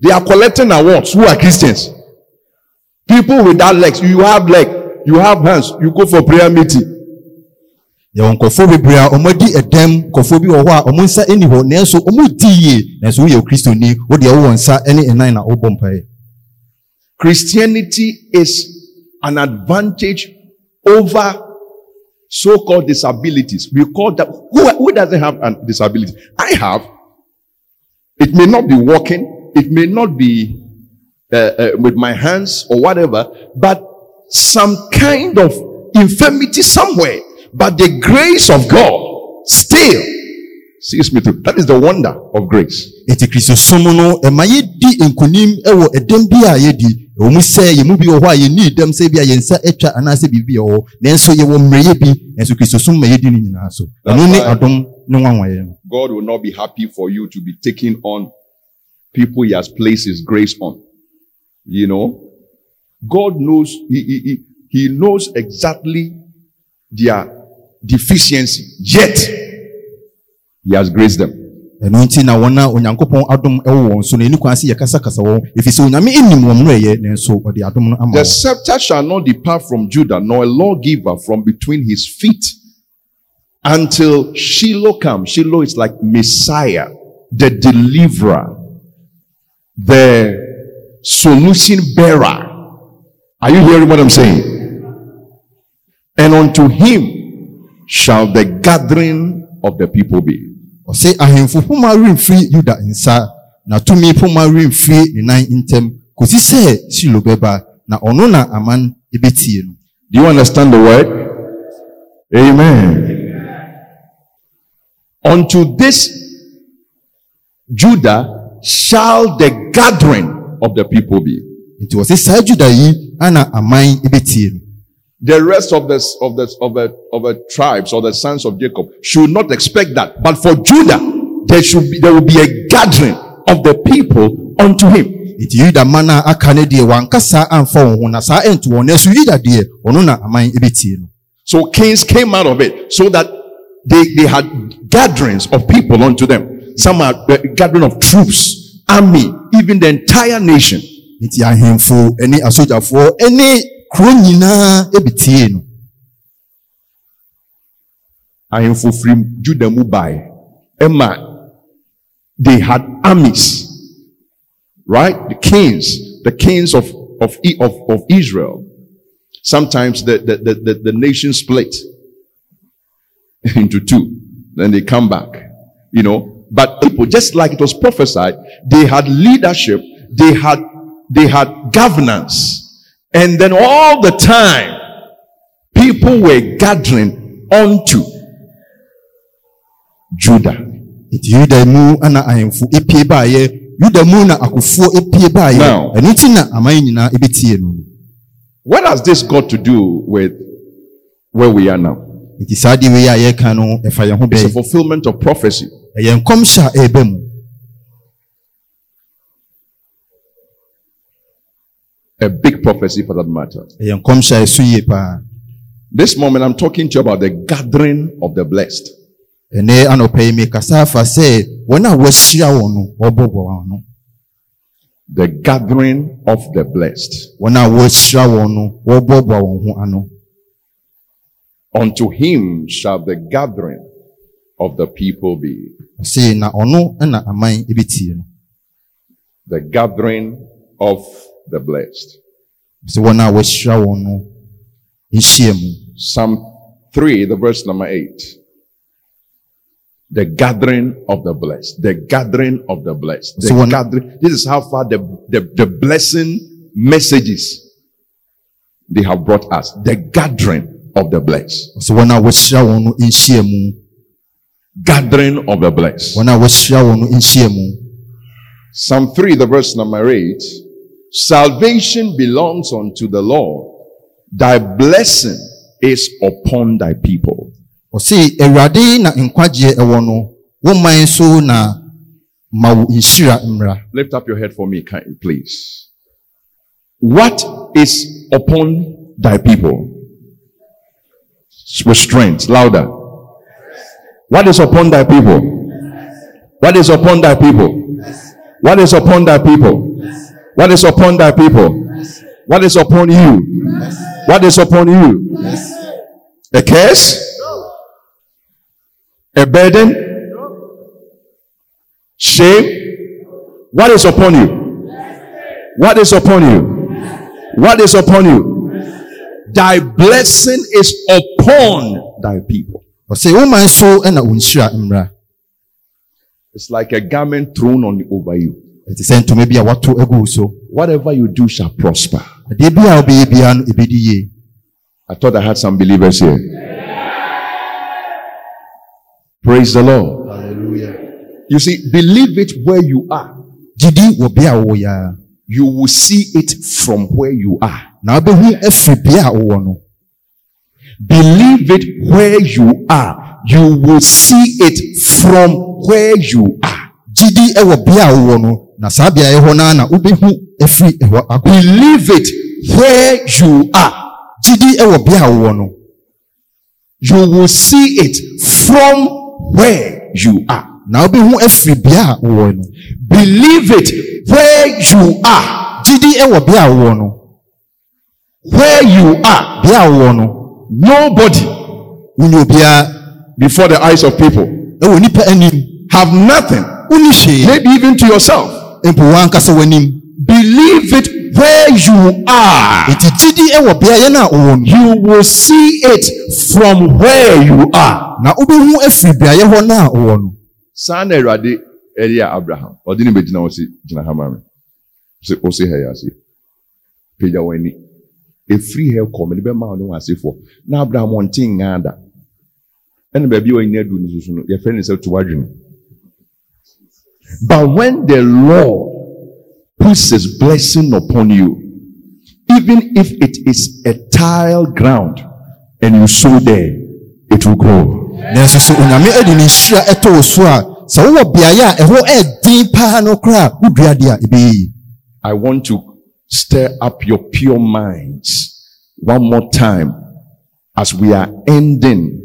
[SPEAKER 2] They are collecting awards. Who are Christians? People without legs. You have leg you have hands you go for prayer meeting.
[SPEAKER 3] Yɛwɔ nkɔfoɔ bebree a wɔadi ɛdɛm nkɔfoɔ bi wɔ hɔ a wɔn nsa ni hɔ nanso wɔn di yie. Nanso woyɛ kristoni wo deɛ wowɔ nsa ne ɛnan na wobɔ mpaeɛ
[SPEAKER 2] Christianity is an advantage over so-called disabilities. We call that who, who doesn't have a disability? I have. It may not be walking. It may not be uh, uh, with my hands or whatever, but some kind of infirmity somewhere. But the grace of God still sees me through. That is the wonder of grace.
[SPEAKER 3] eti kristosom no ɛma yɛdi nkonim wɔ ɛdɛm bi a yɛdi ɛwɔ mu sɛ yɛn mu bi wɔ hɔ a yɛnni dɛm sɛ bi a yɛn nsa atwa anaasɛ biribi wɔ hɔ nanso yɛwɔ mmerɛyɛ bi nanso kristosom ma yɛdi no nyinaa so ɛno ne adom ne
[SPEAKER 2] God will not be happy for you to be taking on people he has placed his grace on. You know, God knows, he, he, he, he knows exactly their deficiency, yet he has graced them.
[SPEAKER 3] ɛno nti na wɔn a onyankopɔn adom wɔ wɔn so no ɛni kwan sɛ yɛkasakasa wɔn sɛ onyame nim wɔn nanso ɔde adom no ama
[SPEAKER 2] The scepter shall not depart from Judah, nor a lawgiver from between his feet until Shiloh comes. Shiloh is like Messiah, the deliverer, the solution bearer. Are you hearing what I'm saying? And unto him shall the gathering of the people be.
[SPEAKER 3] Ɔsɛ ahemfo poma remfiri yuda nsa na tumi poma remfiri ne nan ntam kɔsi sɛ silo bɛba na ɔno na aman ebetie no
[SPEAKER 2] Do you understand the word? Amen. Unto this Judah shall the gathering of the people be.
[SPEAKER 3] nti wɔsɛ saa juda yi ana aman ebetie no
[SPEAKER 2] The rest of the of the of the of the tribes or the sons of Jacob should not expect that. But for Judah, there should be there will be a gathering of the people unto him. So kings came out of it so that they, they had gatherings of people unto them. Some are uh, gathering of troops, army, even the entire nation.
[SPEAKER 3] Kuro nyinaa ebetie no.
[SPEAKER 2] Ahemfo firi juda mu bae ɛma they had armies right? The kings the kings of of of, of israel. Sometimes the the, the the the nation split into two then they come back you know? But people just like it was prophesied they had leadership they had they had governance and then all the time people were gathering unto Judah.
[SPEAKER 3] nti yuda ana ahemfo epie baayɛ Judamu na akofoɔ epie baayɛ
[SPEAKER 2] Now-
[SPEAKER 3] ɛno nti na aman nyinaa ebetie
[SPEAKER 2] What has this got to do with where we are now?
[SPEAKER 3] nti saa deɛ wei a yɛka no ɛfa yɛn ho
[SPEAKER 2] It's a fulfillment of prophecy.
[SPEAKER 3] ɛyɛ nkɔmhyɛ a ɛreba mu
[SPEAKER 2] A big prophecy for that matter.
[SPEAKER 3] ɛyɛ nkɔmhyɛ a ɛso yie paa
[SPEAKER 2] This moment I'm talking to you about the gathering of the blessed.
[SPEAKER 3] ɛnɛ anɔpa yi mekasa afa sɛ wɔn a wɔahyia wɔn no wɔbɔbɔ
[SPEAKER 2] The gathering of the blessed.
[SPEAKER 3] wɔn a wɔahyia wɔn no wɔbɔbɔ wɔn
[SPEAKER 2] Unto him shall the gathering of the people be.
[SPEAKER 3] ɔse na ɔno na aman
[SPEAKER 2] The gathering of the blessed.
[SPEAKER 3] sɛ wɔn a wɔahyia wɔn no nhyia
[SPEAKER 2] Psalm 3, the verse number 8. The gathering of the blessed. The gathering of the blessed. The
[SPEAKER 3] So when-
[SPEAKER 2] gathering. This is how far the, the, the blessing messages they have brought us. The gathering of the blessed.
[SPEAKER 3] So wɔn a wɔahyia wɔn no nhyia
[SPEAKER 2] Gathering of the blessed.
[SPEAKER 3] wɔn a wɔahyia wɔn no nhyia
[SPEAKER 2] Psalm 3, the verse number 8. Salvation belongs unto the Lord. Thy blessing is upon thy people.
[SPEAKER 3] ɔse awurade na nkwagyeɛ ɛwɔ no wɔn man so na ma wo nhyira mmra
[SPEAKER 2] Lift up your head for me, kindly, please. What is upon thy people? With strength, louder. What is upon thy people? What is upon thy people? What is upon thy people? What is upon thy people? What is upon you? What is upon you? A curse? A burden? Shame? What is upon you? What is upon you? What is upon you? Thy blessing is upon thy people.
[SPEAKER 3] ɔse wɔn man so na wo nhyira mmra
[SPEAKER 2] It's like a garment thrown on over you.
[SPEAKER 3] Ɛte sɛ ntoma bi a wato agu wo so
[SPEAKER 2] Whatever you do shall prosper.
[SPEAKER 3] adeɛ bi a wobɛyɛ biara no ebedi yie
[SPEAKER 2] I thought I had some believers here. Praise the Lord. Hallelujah. You see, believe it where you are.
[SPEAKER 3] gyidi wɔ bea a wowɔ
[SPEAKER 2] You will see it from where you are.
[SPEAKER 3] na wobɛhu afiri bea a no
[SPEAKER 2] Believe it where you are. You will see it from where you are.
[SPEAKER 3] gyidi wɔ bea a no na saa beaeɛ hɔ no na wobɛhu afiri ɛhɔ akɔ
[SPEAKER 2] Believe it where you are.
[SPEAKER 3] gyidi wɔ bea a wowɔ no
[SPEAKER 2] You will see it from where you are.
[SPEAKER 3] na wobɛhu afiri bea a wowɔ no
[SPEAKER 2] Believe it where you are.
[SPEAKER 3] gyidi wɔ bea a wowɔ no
[SPEAKER 2] Where you are.
[SPEAKER 3] bea a wowɔ no
[SPEAKER 2] Nobody
[SPEAKER 3] wone obiara
[SPEAKER 2] before the eyes of people
[SPEAKER 3] ɛwɔ nipa anim
[SPEAKER 2] have nothing. Maybe even to yourself.
[SPEAKER 3] Mpo wankasa w'anim
[SPEAKER 2] believe it where you are.
[SPEAKER 3] Enti gyidi ɛwɔ beaeɛ no a ɔwɔ no.
[SPEAKER 2] You will see it from where you are.
[SPEAKER 3] Na wobɛhu afiri beaeɛ hɔ no a ɔwɔ no.
[SPEAKER 2] saa na awurade ɛyɛ abraham ɔde ne bɛgyina hɔ sɛ gyina ha ma me sɛ ɔsɛ ha yɛ ase pagya wɔn ani ɛfiri ha kɔ mede bɛma wo ne wɔ asefoɔ na abraham ɔnte ngaa da ɛna baabi a ɔnyina adu no soso no yɛfrɛ ne sɛ to adwene but when the lord puts his blessing upon you even if it is a tile ground and you sow there it will grow.
[SPEAKER 3] Nanso sɛ onyame de ne nhyira ɛtɔ wo so a sɛ wowɔ beaeɛ a ɛhɔ ɛɛden paa no koraa wodua deɛ a ɛbɛyɛ
[SPEAKER 2] I want to stir up your pure minds one more time as we are ending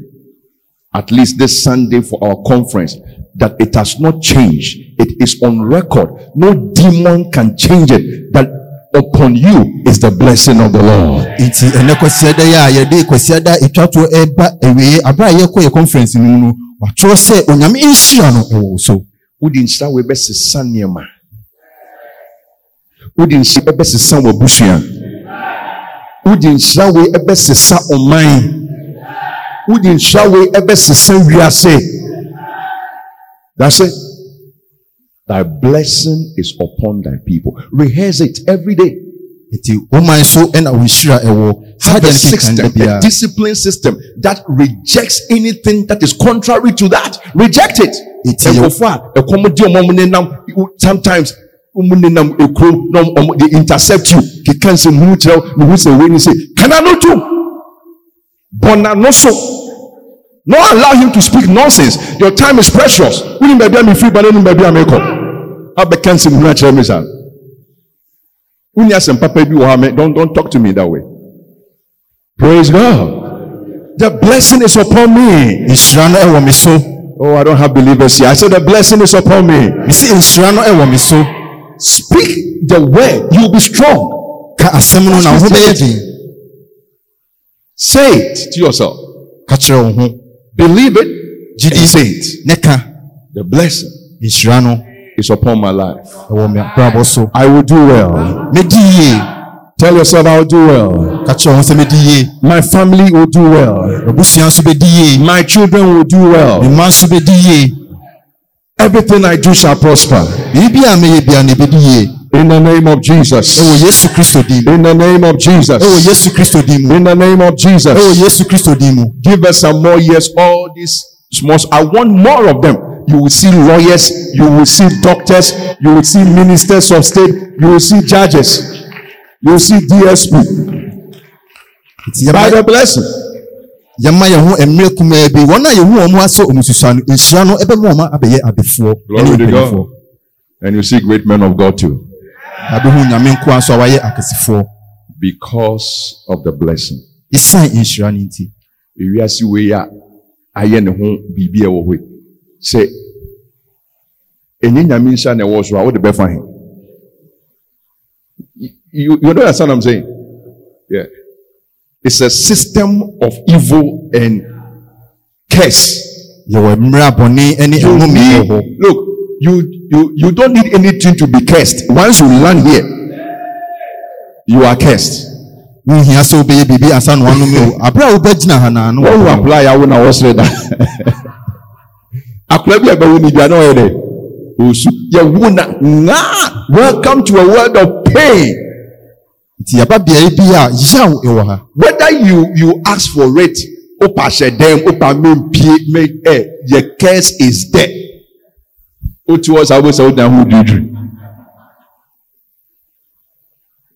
[SPEAKER 2] at least this Sunday for our conference that it has not changed. It is on record. No demon can change it. That upon you is the blessing of the Lord.
[SPEAKER 3] nti ɛnɛ kwasiada yi a yɛde kwasiada etwa to ɛba awie abere a yɛkɔ yɛ conference no mu no watwerɛ sɛ onyame nhyira no wo so
[SPEAKER 2] Wode nhyira wei bɛsesa nneɛma. Wode nhyira bɛsesa w'abusua. Wode nhyira wei bɛsesa ɔman. Wode nhyira wei bɛsesa wiase. That's it. Thy blessing is upon thy people. Rehearse it every day.
[SPEAKER 3] woman so ɛna ɛwɔ
[SPEAKER 2] Have a system, a discipline system that rejects anything that is contrary to that. Reject it. Ɛkɔm di ɔmo nenam sometimes ɔmo nenam ekuro na ɔmo ɔmo- they intercept you. Keka nsɛm hunu kyerɛ wo, na ohun sɛ wei ni sɛ kana no tu. Bɔnna no so. Not allow him to speak nonsense. Your time is precious. Wúni bẹ̀bí àmì fi ba nínú bẹ̀bí àmì kọ̀. Nsɛm hunu akyerɛ mi sa. Wúni asɛm papa bi wɔ ha mɛ don't don't talk to me that way. Praise God. The blessing is upon me.
[SPEAKER 3] nhyira no ɛwɔ me so
[SPEAKER 2] Oh, I don't have believers here. I said the blessing is upon me.
[SPEAKER 3] mesi nhyira no ɛwɔ me so
[SPEAKER 2] Speak the word. You'll be strong.
[SPEAKER 3] ka asɛm no na wo ho bɛyɛ
[SPEAKER 2] Say it to yourself.
[SPEAKER 3] ka kyerɛ wo ho
[SPEAKER 2] Believe it.
[SPEAKER 3] Gyidi.
[SPEAKER 2] And say it.
[SPEAKER 3] ne ka
[SPEAKER 2] The blessing
[SPEAKER 3] nhyira no
[SPEAKER 2] is upon my life.
[SPEAKER 3] ɛwɔ me abrabɔ so
[SPEAKER 2] I will do well.
[SPEAKER 3] medi yie
[SPEAKER 2] Tell yourself I will do well.
[SPEAKER 3] ka kyerɛ wo ho sɛ medi yie
[SPEAKER 2] My family will do well.
[SPEAKER 3] abusua nso bɛdi yie
[SPEAKER 2] My children will do
[SPEAKER 3] me
[SPEAKER 2] well.
[SPEAKER 3] mma nso bɛdi yie
[SPEAKER 2] Everything I do shall prosper.
[SPEAKER 3] Biribi a mɛyɛ bia na ɛbɛdi yie
[SPEAKER 2] In the name of Jesus.
[SPEAKER 3] ɛwɔ yesu kristo mu
[SPEAKER 2] In the name of Jesus.
[SPEAKER 3] ɛwɔ yesu kristo mu
[SPEAKER 2] In the name of Jesus.
[SPEAKER 3] Oh, yesu kristo mu
[SPEAKER 2] Give us some more years. All these small. I want more of them. You will see lawyers. You will see doctors. You will see ministers of state. You will see judges. You will see DSP. By the blessing.
[SPEAKER 3] yɛma yɛn ho mmerɛ kumaa eh, bi wɔn a yɛhu wɔn asɛ wɔn susua no nhyira no ɛbɛma wɔn abɛyɛ adefoɔ
[SPEAKER 2] Glory
[SPEAKER 3] ɛne
[SPEAKER 2] to God. And you see great men of God too.
[SPEAKER 3] Abɛhu nyame nko nso a wɔayɛ akɛsefoɔ
[SPEAKER 2] Because of the blessing.
[SPEAKER 3] ɛsiane nhyira no nti.
[SPEAKER 2] Ewiase wei a ayɛ ne ho biribi a ɛwɔ hɔ sɛ ɛnyɛ nyame nhyira na ɛwɔ so a wode bɛfa he? You, you understand what I'm saying? Yeah. It's a system of evil and curse. Look you you you don't need anything to be cursed. Once you land here you are cursed.
[SPEAKER 3] Wohia sɛ wobɛyɛ biribi ansa na wanom o. Aberɛ a wobɛgyina ha naa no.
[SPEAKER 2] Wɔn who apply awo na wɔsere da akora bi a bɛwo ni dwa na ɔyɛ dɛ osu yɛwo na ngaa welcome to a world of pain.
[SPEAKER 3] Nti yɛba beaeɛ bi a yaw ɛwɔ ha.
[SPEAKER 2] Whether you you ask for it opa hyɛ dɛm opa mempie me ɛ your curse is there o ti wɔ sa o bɛ sɛ o dan ho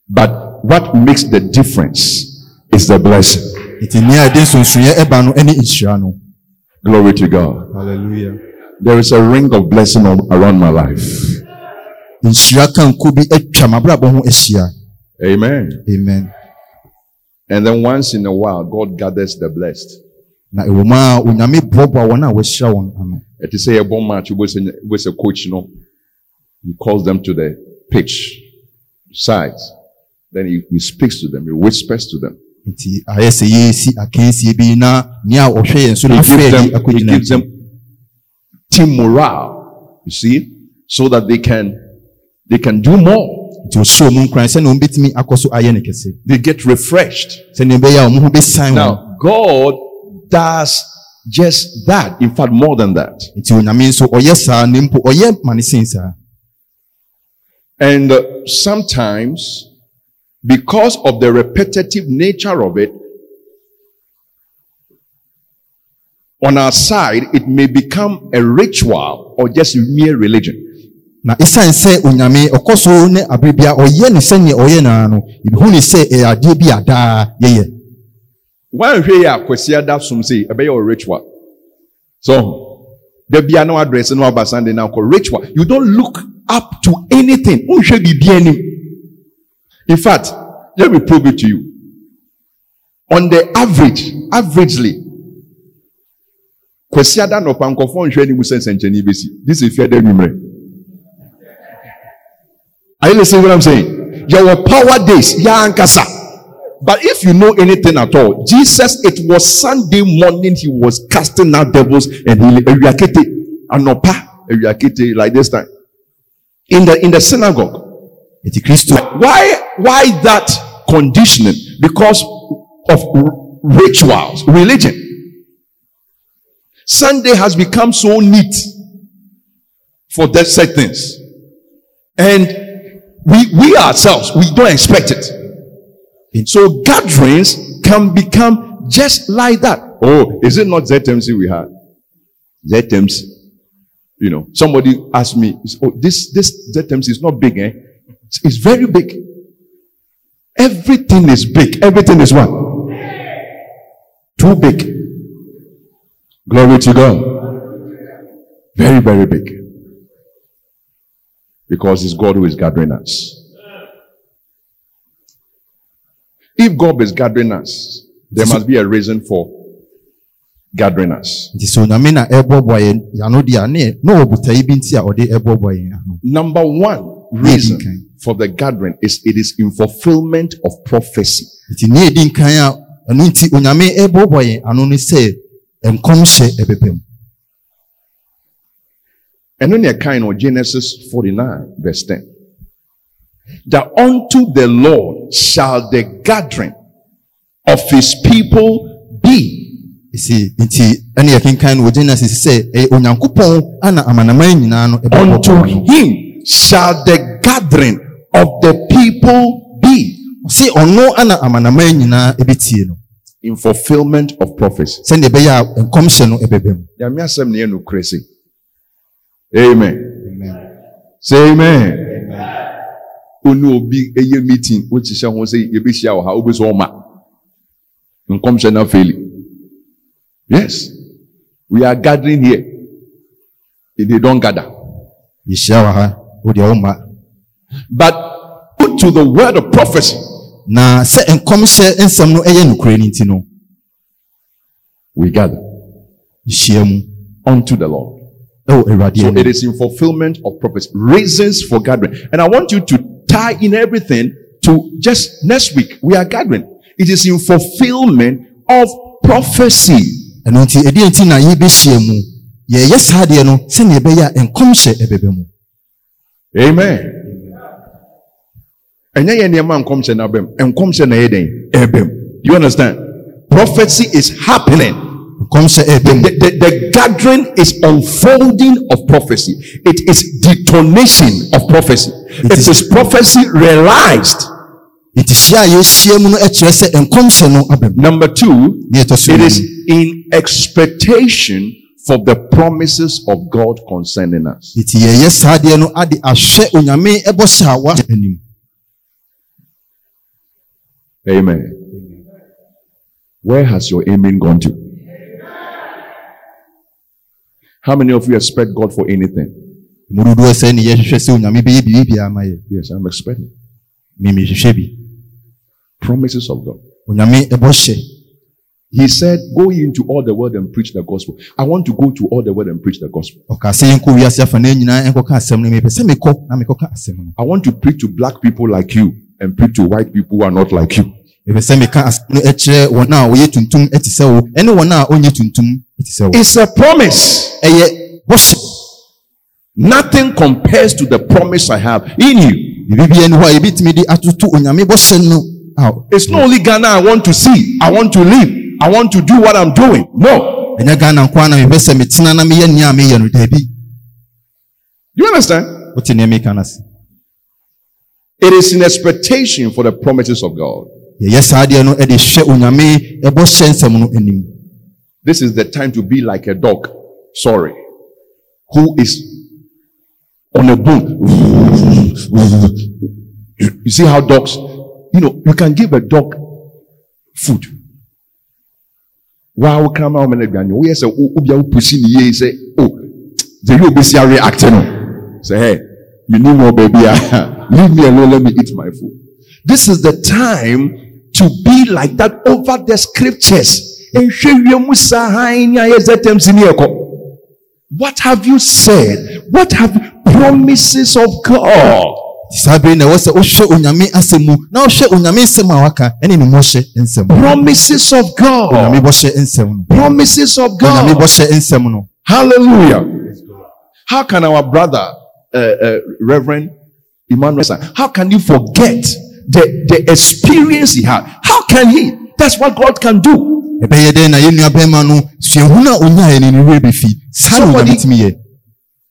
[SPEAKER 2] but what makes the difference is the blessing.
[SPEAKER 3] Nti nea ɛde nsonsonoeɛ ɛba no ne nhyira
[SPEAKER 2] glory to God.
[SPEAKER 3] Hallelujah.
[SPEAKER 2] There is a ring of blessing around my life.
[SPEAKER 3] Nhyira kanko bi atwa m'abrabɔ ho ahyia
[SPEAKER 2] amen.
[SPEAKER 3] amen.
[SPEAKER 2] And then once in a while, God gathers the blessed.
[SPEAKER 3] na ɛwɔ mu a onyame boaboa wɔn a wɔahyira wɔn ano
[SPEAKER 2] Is a bomb match with a, with a coach, you know. He calls them to the pitch sides. Then he, he speaks to them, he whispers to them.
[SPEAKER 3] nti ayɛ sɛ yɛsi akansie bi na nea ɔhwɛ yɛn so
[SPEAKER 2] He
[SPEAKER 3] na afrɛ
[SPEAKER 2] gives
[SPEAKER 3] adi
[SPEAKER 2] them, he gives them team morale, you see, so that they can they can do more.
[SPEAKER 3] nti ɔhyɛ ɔmo nkran sɛnea ɔmo betumi akɔ so ayɛ ne kɛse
[SPEAKER 2] They get refreshed.
[SPEAKER 3] sɛnea ɛbɛyɛ a ɔmo ho bɛsan wɔn
[SPEAKER 2] Now, God does just that. In fact, more than that.
[SPEAKER 3] nti onyame nso ɔyɛ saa na mpo ɔyɛ ma ne sen saa
[SPEAKER 2] And uh, sometimes, because of the repetitive nature of it, on our side, it may become a ritual or just mere religion.
[SPEAKER 3] na ɛsiane sɛ onyame ɔkɔ so ne abere bia ɔyɛ ne sɛnea ɔyɛ naa no ebihu ne sɛ ɛyɛ adeɛ bi a daa yɛyɛ
[SPEAKER 2] One way a kwasi ada som say a a ritual. So the biano address no about Sunday now called ritual. You don't look up to anything. Who should be any? In fact, let me prove it to you. On the average, averagely, kwasi ada no pankofo nhwe ni musense ncheni besi. This is fair numere. Are you listening to what I'm saying? Your power days, ya ankasa. But if you know anything at all, Jesus, it was Sunday morning, he was casting out devils and he ewiakete, like this time. In the, in the synagogue. Why, why that conditioning? Because of rituals, religion. Sunday has become so neat for that set things. And we, we ourselves, we don't expect it. So gatherings can become just like that. Oh, is it not ZMC we had? ZMC. You know, somebody asked me, oh, this, this ZMC is not big, eh? It's, it's very big. Everything is big. Everything is what? Too big. Glory to God. Very, very big. Because it's God who is gathering us. If God is gathering us, there must be a reason for gathering us.
[SPEAKER 3] nti sɛ onyame na ɛboaboa yɛn yɛano deɛ a ne na ɔwɔ botae bi nti a ɔde ɛboaboa yɛn ano
[SPEAKER 2] Number one reason for the gathering is it is in fulfillment of prophecy.
[SPEAKER 3] nti ne ɛdi nkan a ɛno nti onyame ɛboaboa yɛn ano ne sɛ nkɔmhyɛ
[SPEAKER 2] And then a kind of Genesis 49, verse 10. That unto the Lord shall the gathering of his people be.
[SPEAKER 3] nti ɛne yɛkenkan no wɔ genesis sɛ ɛyɛ onyankopɔn ana amanaman nyinaa no ɛbɛboaboa
[SPEAKER 2] Unto
[SPEAKER 3] ano
[SPEAKER 2] him shall the gathering of the people be.
[SPEAKER 3] ɔse ɔno ana amanaman nyinaa ɛbɛtie no
[SPEAKER 2] In fulfillment of prophecy.
[SPEAKER 3] sɛnea ɛbɛyɛ a nkɔmhyɛ no ɛbɛbɛ mu
[SPEAKER 2] Nyame asɛm ne yɛ nokorɛ sei. Amen. Say amen. Onu obi eye meeting wohyehyɛ ho sɛ yɛbɛhyia wɔ ha wobɛsɛ ɔma. Nkɔmhyɛ no afeeli. Yes. We are gathering here. If they don't gather.
[SPEAKER 3] yɛhyia wɔ ha wodeɛ woma
[SPEAKER 2] But put to the word of prophecy.
[SPEAKER 3] na sɛ nkɔmhyɛ nsɛm no ɛyɛ nokorɛ no nti no
[SPEAKER 2] We gather
[SPEAKER 3] yɛhyia mu
[SPEAKER 2] unto the Lord.
[SPEAKER 3] Oh,
[SPEAKER 2] So it is in fulfillment of prophecy. Reasons for gathering. And I want you to tie in everything to just next week. We are gathering. It is in fulfillment of prophecy.
[SPEAKER 3] ɛno nti ɛdeɛ nti na yɛbɛhyia mu yɛyɛ saa deɛ no sɛnea ɛbɛyɛ a nkɔmhyɛ ɛbɛbɛ mu
[SPEAKER 2] Amen. ɛnyɛ yɛ nneɛma nkɔmhyɛ no abɛm nkɔmhyɛ na ɛyɛ dɛn ɛbɛm you understand prophecy is happening
[SPEAKER 3] nkɔmhyɛ ɛbɛ mu
[SPEAKER 2] the, the, the gathering is unfolding of prophecy. It is detonation of prophecy. It is prophecy realized.
[SPEAKER 3] Nti hyia a yɛhyia mu no ɛkyerɛ sɛ nkɔmhyɛ no
[SPEAKER 2] number two
[SPEAKER 3] ne ɛtɔ so
[SPEAKER 2] it is in expectation for the promises of god concerning us.
[SPEAKER 3] Nti yɛyɛ saa deɛ no ade ahwɛ onyame ɛbɔhyɛ a wa. Anim
[SPEAKER 2] amen. Where has your amen gone to how many of you expect god for anything?
[SPEAKER 3] Mu dodoɔ sɛ ne yɛhwehwɛ sɛ onyame bɛyɛ biribi biara ma yɛ
[SPEAKER 2] yes i'm expecting. Promises of god. He said, Go into all the world and preach the gospel. I want to go to all the world and preach the gospel.
[SPEAKER 3] ɔka sɛ yɛnkɔ wiase afa no nyinaa ɛnkɔka asɛm no mepɛ sɛ mekɔ na mekɔka asɛm no.
[SPEAKER 2] I want to preach to black people like you and preach to white people who are not like you.
[SPEAKER 3] Mepɛ sɛ meka asɛm no ɛkyerɛ wɔn a wɔyɛ tuntum ɛte sɛ wo ɛne wɔn a ɔnyɛ tuntum ɛte sɛ wo
[SPEAKER 2] It's a promise. Nothing compares to the promise I have in you.
[SPEAKER 3] biribi bi ɛni hɔ a yɛbɛtumi de atoto onyame bɔhyɛ no a
[SPEAKER 2] It's not only Ghana I want to see, I want to live, I want to do what I'm doing. No.
[SPEAKER 3] ɛnyɛ ghana nko ara na mepɛ sɛ metena na meyɛ nea meyɛ no daabi
[SPEAKER 2] You understand?
[SPEAKER 3] wote nea meka no ase
[SPEAKER 2] It is in expectation for the promises of God. This is the time to be like a dog. Sorry. Who is on a bone. You see how dogs, you know, you can give a dog food. Wow, come out, man. Oh, oh, pushing say, oh, the be reacting. Say, hey, you need more baby. Leave me alone. Let me eat my food. This is the time to be like that over the scriptures. Nhwɛ wiem saa hann ne ayɛ sɛ tɛm si ne ɛkɔ. What have you said? What have promises of God?
[SPEAKER 3] saa bere na ɛwɔ sɛ wohwɛ onyame asɛm mu na wohwɛ onyame nsɛm a waka ɛne ne mmɔhyɛ nsɛm
[SPEAKER 2] Promises of God.
[SPEAKER 3] bɔhyɛ nsɛm no
[SPEAKER 2] Promises of God.
[SPEAKER 3] bɔhyɛ nsɛm no
[SPEAKER 2] Hallelujah. How can our brother, uh, uh, Reverend Emmanuel, how can you forget the, the experience he had? How can he? That's what God can do.
[SPEAKER 3] Ɛbɛyɛ dɛn na yɛn nua bɛrima no suahunu a onyaeɛ no ne werɛ bɛfi saa na onyame tumi yɛ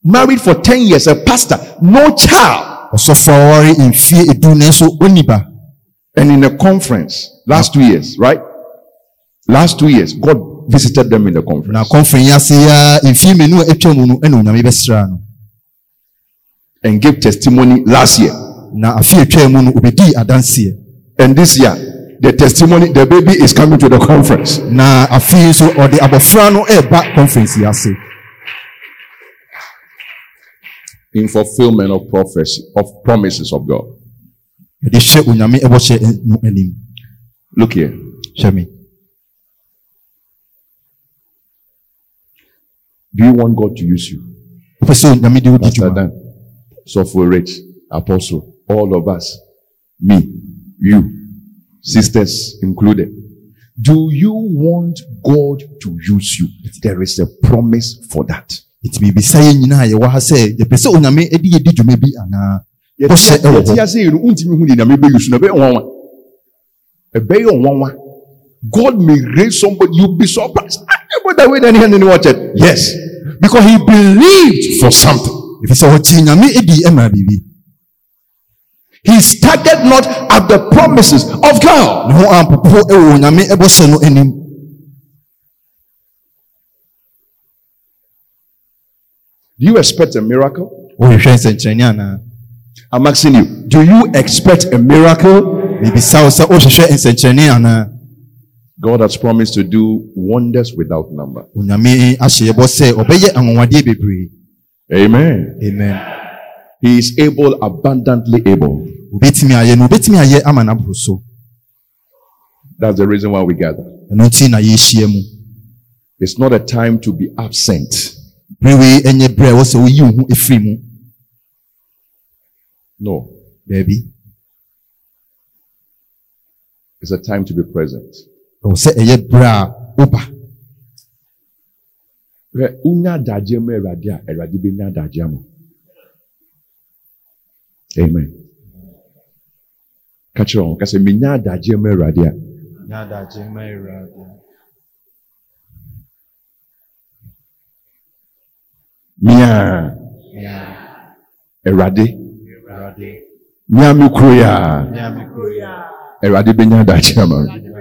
[SPEAKER 2] Married for 10 years, a pastor, no child.
[SPEAKER 3] ɔsɔfo a ɔware mfie edu nanso ɔnni ba
[SPEAKER 2] And in a conference, last two years, right? Last two years, God visited them in the conference.
[SPEAKER 3] na kɔnfɛn yi ase ya mfie mmienu a atwa mu no ɛna onyame bɛsra no
[SPEAKER 2] and gave testimony last year.
[SPEAKER 3] na afe atwa mu no obɛdii adanseɛ
[SPEAKER 2] And this year, the testimony, the baby is coming to the conference.
[SPEAKER 3] na afe yi nso ɔde abɔfra no ɛreba conference yi ase
[SPEAKER 2] In fulfillment of prophecy, of promises of God.
[SPEAKER 3] yɛde hyɛ onyame ɛbɔhyɛ no anim
[SPEAKER 2] Look here.
[SPEAKER 3] hwɛ me
[SPEAKER 2] Do you want God to use you?
[SPEAKER 3] wopɛ sɛ onyame de wodi
[SPEAKER 2] Pastor
[SPEAKER 3] dwuma
[SPEAKER 2] Dan, Sophia Rich, Apostle, all of us, me, you, sisters included. Do you want God to use you? There is a promise for that.
[SPEAKER 3] ɛti biribisa yɛn nyinaa yɛwɔ ha sɛ yɛpɛ sɛ onyame de yɛdi dwuma bi anaa bɔhyɛ ɛwɔ hɔ
[SPEAKER 2] yɛte ase yɛ no wontumi hu deɛ nyame bɛyi so no ɛbɛyɛ nwanwa ɛbɛyɛ nwanwa god may raise somebody you be surprised. Ah, but that way then he ne watch it. Yes. Because he believed for something.
[SPEAKER 3] If ɛfiri sɛ ɔkyee nyame di ma biribi
[SPEAKER 2] he started not at the promises of god.
[SPEAKER 3] Ne ho ampopo ɛwɔ onyame ɛbɔhyɛ no anim.
[SPEAKER 2] Do you expect a miracle?
[SPEAKER 3] Wɔhwehwɛ nsɛnkyerɛnne anaa
[SPEAKER 2] i'm asking you do you expect a miracle?
[SPEAKER 3] Biribisa wo sɛ wohwehwɛ nsɛnkyerɛnne anaa
[SPEAKER 2] god has promised to do wonders without number.
[SPEAKER 3] Onyame ahyɛ yɛbɔ sɛ ɔbɛyɛ anwanwadeɛ bebree.
[SPEAKER 2] Amen.
[SPEAKER 3] Amen
[SPEAKER 2] he is able abundantly able.
[SPEAKER 3] Obɛtumi ayɛ no obɛtumi ayɛ ama n'aboro so
[SPEAKER 2] that's the reason why we gather.
[SPEAKER 3] Ɛno nti na yɛhyia mu.
[SPEAKER 2] It's not a time to be absent.
[SPEAKER 3] Bere wei ɛnyɛ berɛ a ɛwɔ sɛ woyi wo ho ɛfiri mu.
[SPEAKER 2] No.
[SPEAKER 3] Baabi
[SPEAKER 2] it's a time to be present.
[SPEAKER 3] Ɛwɔ sɛ ɛyɛ berɛ a woba
[SPEAKER 2] hwɛ wonya adagyeɛ ma awurade a awurade bɛnya adagyeɛ ama wo. Amen. Ka kyerɛ wɔn ka sɛ menya adagyeɛ ma awurade a mia awurade mia me kuro yi a awurade bɛnya adagyeɛ ama. Wo.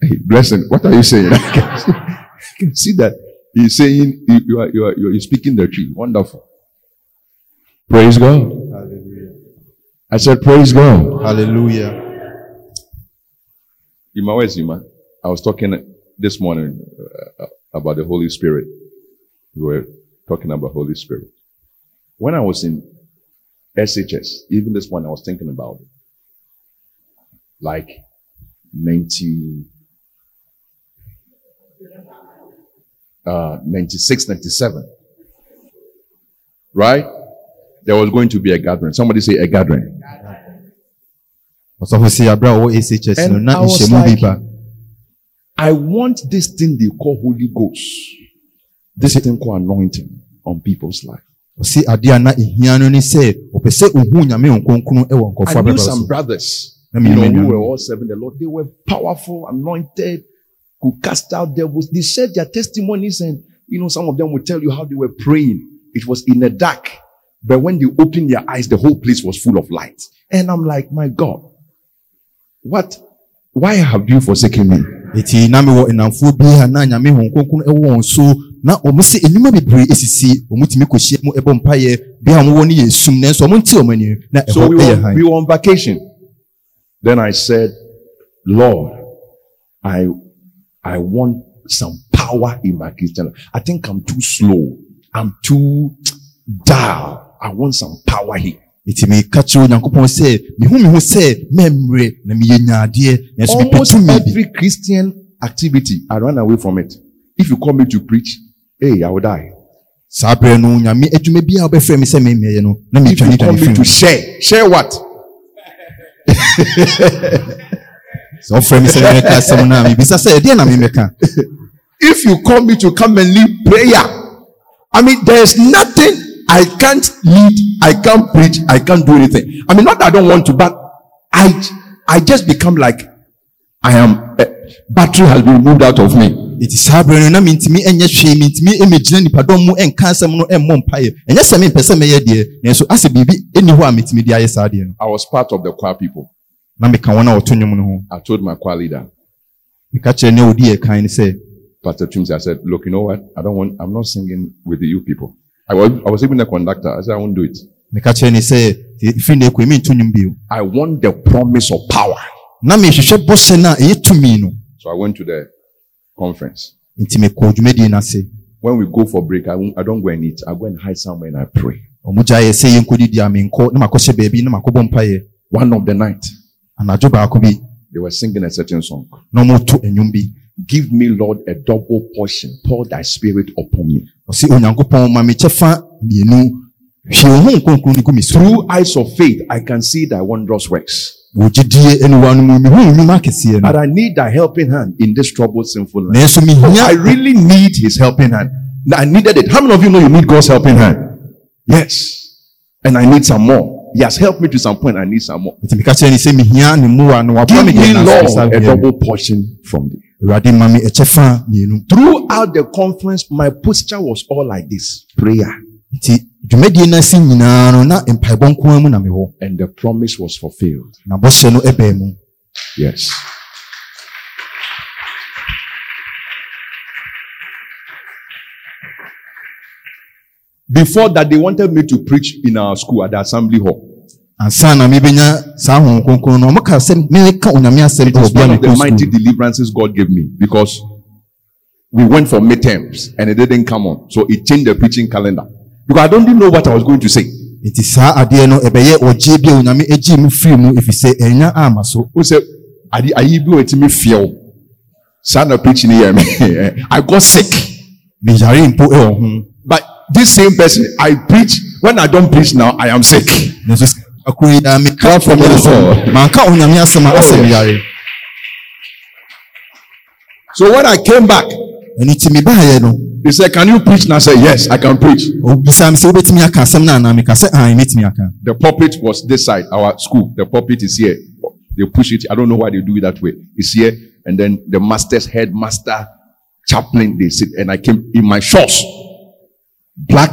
[SPEAKER 2] Hey, blessing, what are you saying? I can see, I can see that he's saying you, you are, you are, you are speaking the truth. Wonderful. Praise God. I said, Praise God.
[SPEAKER 3] hallelujah
[SPEAKER 2] Ima, where's Ima? I was talking this morning uh, about the Holy Spirit. We were talking about Holy Spirit. When I was in SHS, even this one, I was thinking about it. Like 90, uh, 96, 97. Right? There was going to be a gathering. Somebody say a gathering.
[SPEAKER 3] ɔsɔfo sɛ aberɛ a wɔwɔ ashs no
[SPEAKER 2] And I was like- I want this thing they call Holy Ghost. This thing called anointing on people's life.
[SPEAKER 3] ɔsi adeɛ a na ehia no ne sɛ ɔpɛ sɛ nyame nkonkron ɛwɔ nkɔfo
[SPEAKER 2] I knew some brothers, you know, who were all serving the Lord. They were powerful, anointed, could cast out devils. They shared their testimonies and, you know, some of them would tell you how they were praying. It was in the dark. But when they opened their eyes, the whole place was full of light. And I'm like, my God, what, why have you forsaken me?
[SPEAKER 3] eti na mewɔ nnamfoɔ bi a na nyame hɔn kronkron ɛwɔ wɔn so na wɔn sɛ nnwuma bebree esisi wɔn tumi kɔhyia mu ɛbɔ mpaeɛ bi a wɔwɔ no yɛ sum nanso wɔn nti wɔn ani na
[SPEAKER 2] So
[SPEAKER 3] ɛhɔ
[SPEAKER 2] we
[SPEAKER 3] ɛyɛ
[SPEAKER 2] were,
[SPEAKER 3] han
[SPEAKER 2] we were on vacation. Then I said, Lord, I, I want some power in my Christian life. I think I'm too slow. I'm too dull. I want some power here.
[SPEAKER 3] eti meka kyerɛ onyankopɔn sɛ mehu me ho sɛ mɛmmerɛ na meyɛ nyaadeɛ nanso mepɛ
[SPEAKER 2] Almost
[SPEAKER 3] tumi bi
[SPEAKER 2] every Christian activity, I run away from it. If you call me to preach, hey, I will die.
[SPEAKER 3] saa berɛ no nyame adwuma bi a wobɛfrɛ me sɛ memmɛyɛ no na
[SPEAKER 2] If you call me to share, share what?
[SPEAKER 3] sɛ wofrɛ me sɛ memmɛka asɛm no a mebisa sɛ ɛdeɛ na memmɛka
[SPEAKER 2] If you call me to come and lead prayer, I mean, there's nothing I can't lead, I can't preach, I can't do anything. I mean, not that I don't want to, but I, I just become like I am. Uh, battery has been removed out of me.
[SPEAKER 3] eti saa berɛ no na mentumi ɛnyɛ hwee mentumi ɛmɛgyina nipadɔm mu ɛnka asɛm no ɛmmɔ mpaeɛ ɛnyɛ sɛ mempɛ sɛ mɛyɛ deɛ nanso asɛ biribi ɛnni hɔ a metumi de ayɛ saa deɛ no
[SPEAKER 2] I was part of the choir people.
[SPEAKER 3] na meka wɔn a wɔto nnwom no ho
[SPEAKER 2] I told my choir leader,
[SPEAKER 3] meka kyerɛ ne a ɔdi yɛ kan sɛ
[SPEAKER 2] Pastor Tumsi, I said, look, you know what? I don't want, I'm not singing with you people. I was, I was even a conductor. I said, I won't do it.
[SPEAKER 3] meka kyerɛ ne sɛ firi na ɛkɔ mento nnwom bio
[SPEAKER 2] I want the promise of power.
[SPEAKER 3] na mehwehwɛ bɔhyɛ no a ɛyɛ tumi no
[SPEAKER 2] So I went to the conference.
[SPEAKER 3] nti mekɔ dwumadie no ase
[SPEAKER 2] When we go for break, I, won't, I don't go and eat. I go and hide somewhere and I pray.
[SPEAKER 3] ɔmo gya yɛ sɛ yɛnkɔdidi a menkɔ na makɔhyɛ baabi na makɔbɔ mpaeɛ
[SPEAKER 2] One of the night,
[SPEAKER 3] anadwo baako bi
[SPEAKER 2] they were singing a certain song.
[SPEAKER 3] na ɔmoto nnwom bi
[SPEAKER 2] Give me, Lord, a double portion. Pour thy spirit upon me.
[SPEAKER 3] ɔse onyankopɔn ma me kyɛfa mmienu hwie wo ho nkronkron no gu me so
[SPEAKER 2] Through eyes of faith, I can see thy wondrous works.
[SPEAKER 3] wɔ gyidie aniwa no mu mehu nnwuma akɛseɛ no
[SPEAKER 2] But I need thy helping hand in this troubled, sinful life. I really need his helping hand. I needed it. How many of you know you need God's helping hand? Yes. And I need some more. He has helped me to some point. I need some more.
[SPEAKER 3] nti meka kyerɛ ne sɛ mehia ne mmoa na waboa
[SPEAKER 2] Give
[SPEAKER 3] me
[SPEAKER 2] me,
[SPEAKER 3] deɛ nanso sa
[SPEAKER 2] Lord, a double portion from thee.
[SPEAKER 3] Awurade ma me ɛkyɛfa mmienu
[SPEAKER 2] Throughout the conference, my posture was all like this prayer.
[SPEAKER 3] nti dwumadie no ase nyinaa no na mpaebɔ nko ara mu na mewɔ
[SPEAKER 2] And the promise was fulfilled.
[SPEAKER 3] na bɔhyɛ no ɛbɛɛ mu
[SPEAKER 2] Yes. Before that, they wanted me to preach in our school at the assembly hall.
[SPEAKER 3] Ansa na mebɛnya saa honhom kronkron no ɔmoka sɛ meka onyame asɛm
[SPEAKER 2] It
[SPEAKER 3] wɔ
[SPEAKER 2] was
[SPEAKER 3] bia
[SPEAKER 2] one of the
[SPEAKER 3] mekɔ
[SPEAKER 2] mighty deliverances God gave me because we went for midterms and it didn't come on. So it changed the preaching calendar. Because I don't even know what I was going to say.
[SPEAKER 3] nti saa adeɛ no ɛbɛyɛ ɔgye bi a onyame agye mu firi mu ɛfiri sɛ ɛnya ama so
[SPEAKER 2] Who said, "Ade- ayi bi wɔ ti mi feel. Son of preaching here. I got sick.
[SPEAKER 3] meyare mpo ɛwɔ ho
[SPEAKER 2] But this same person, I preach. When I don't preach now, I am sick.
[SPEAKER 3] Yi daa meka
[SPEAKER 2] Clap for me as well.
[SPEAKER 3] manka onyame asɛm a asɛ
[SPEAKER 2] Oh,
[SPEAKER 3] meyare
[SPEAKER 2] So when I came back,
[SPEAKER 3] ɛno nti mebaeɛ no
[SPEAKER 2] he said, Can you preach? And I said, Yes, I can preach.
[SPEAKER 3] obisa me sɛ wobɛtumi aka asɛm no anaa meka sɛ an mɛtumi aka
[SPEAKER 2] The pulpit was this side, our school. The pulpit is here. They push it. I don't know why they do it that way. It's here. And then the master's headmaster, chaplain, they sit. And I came in my shorts. Black,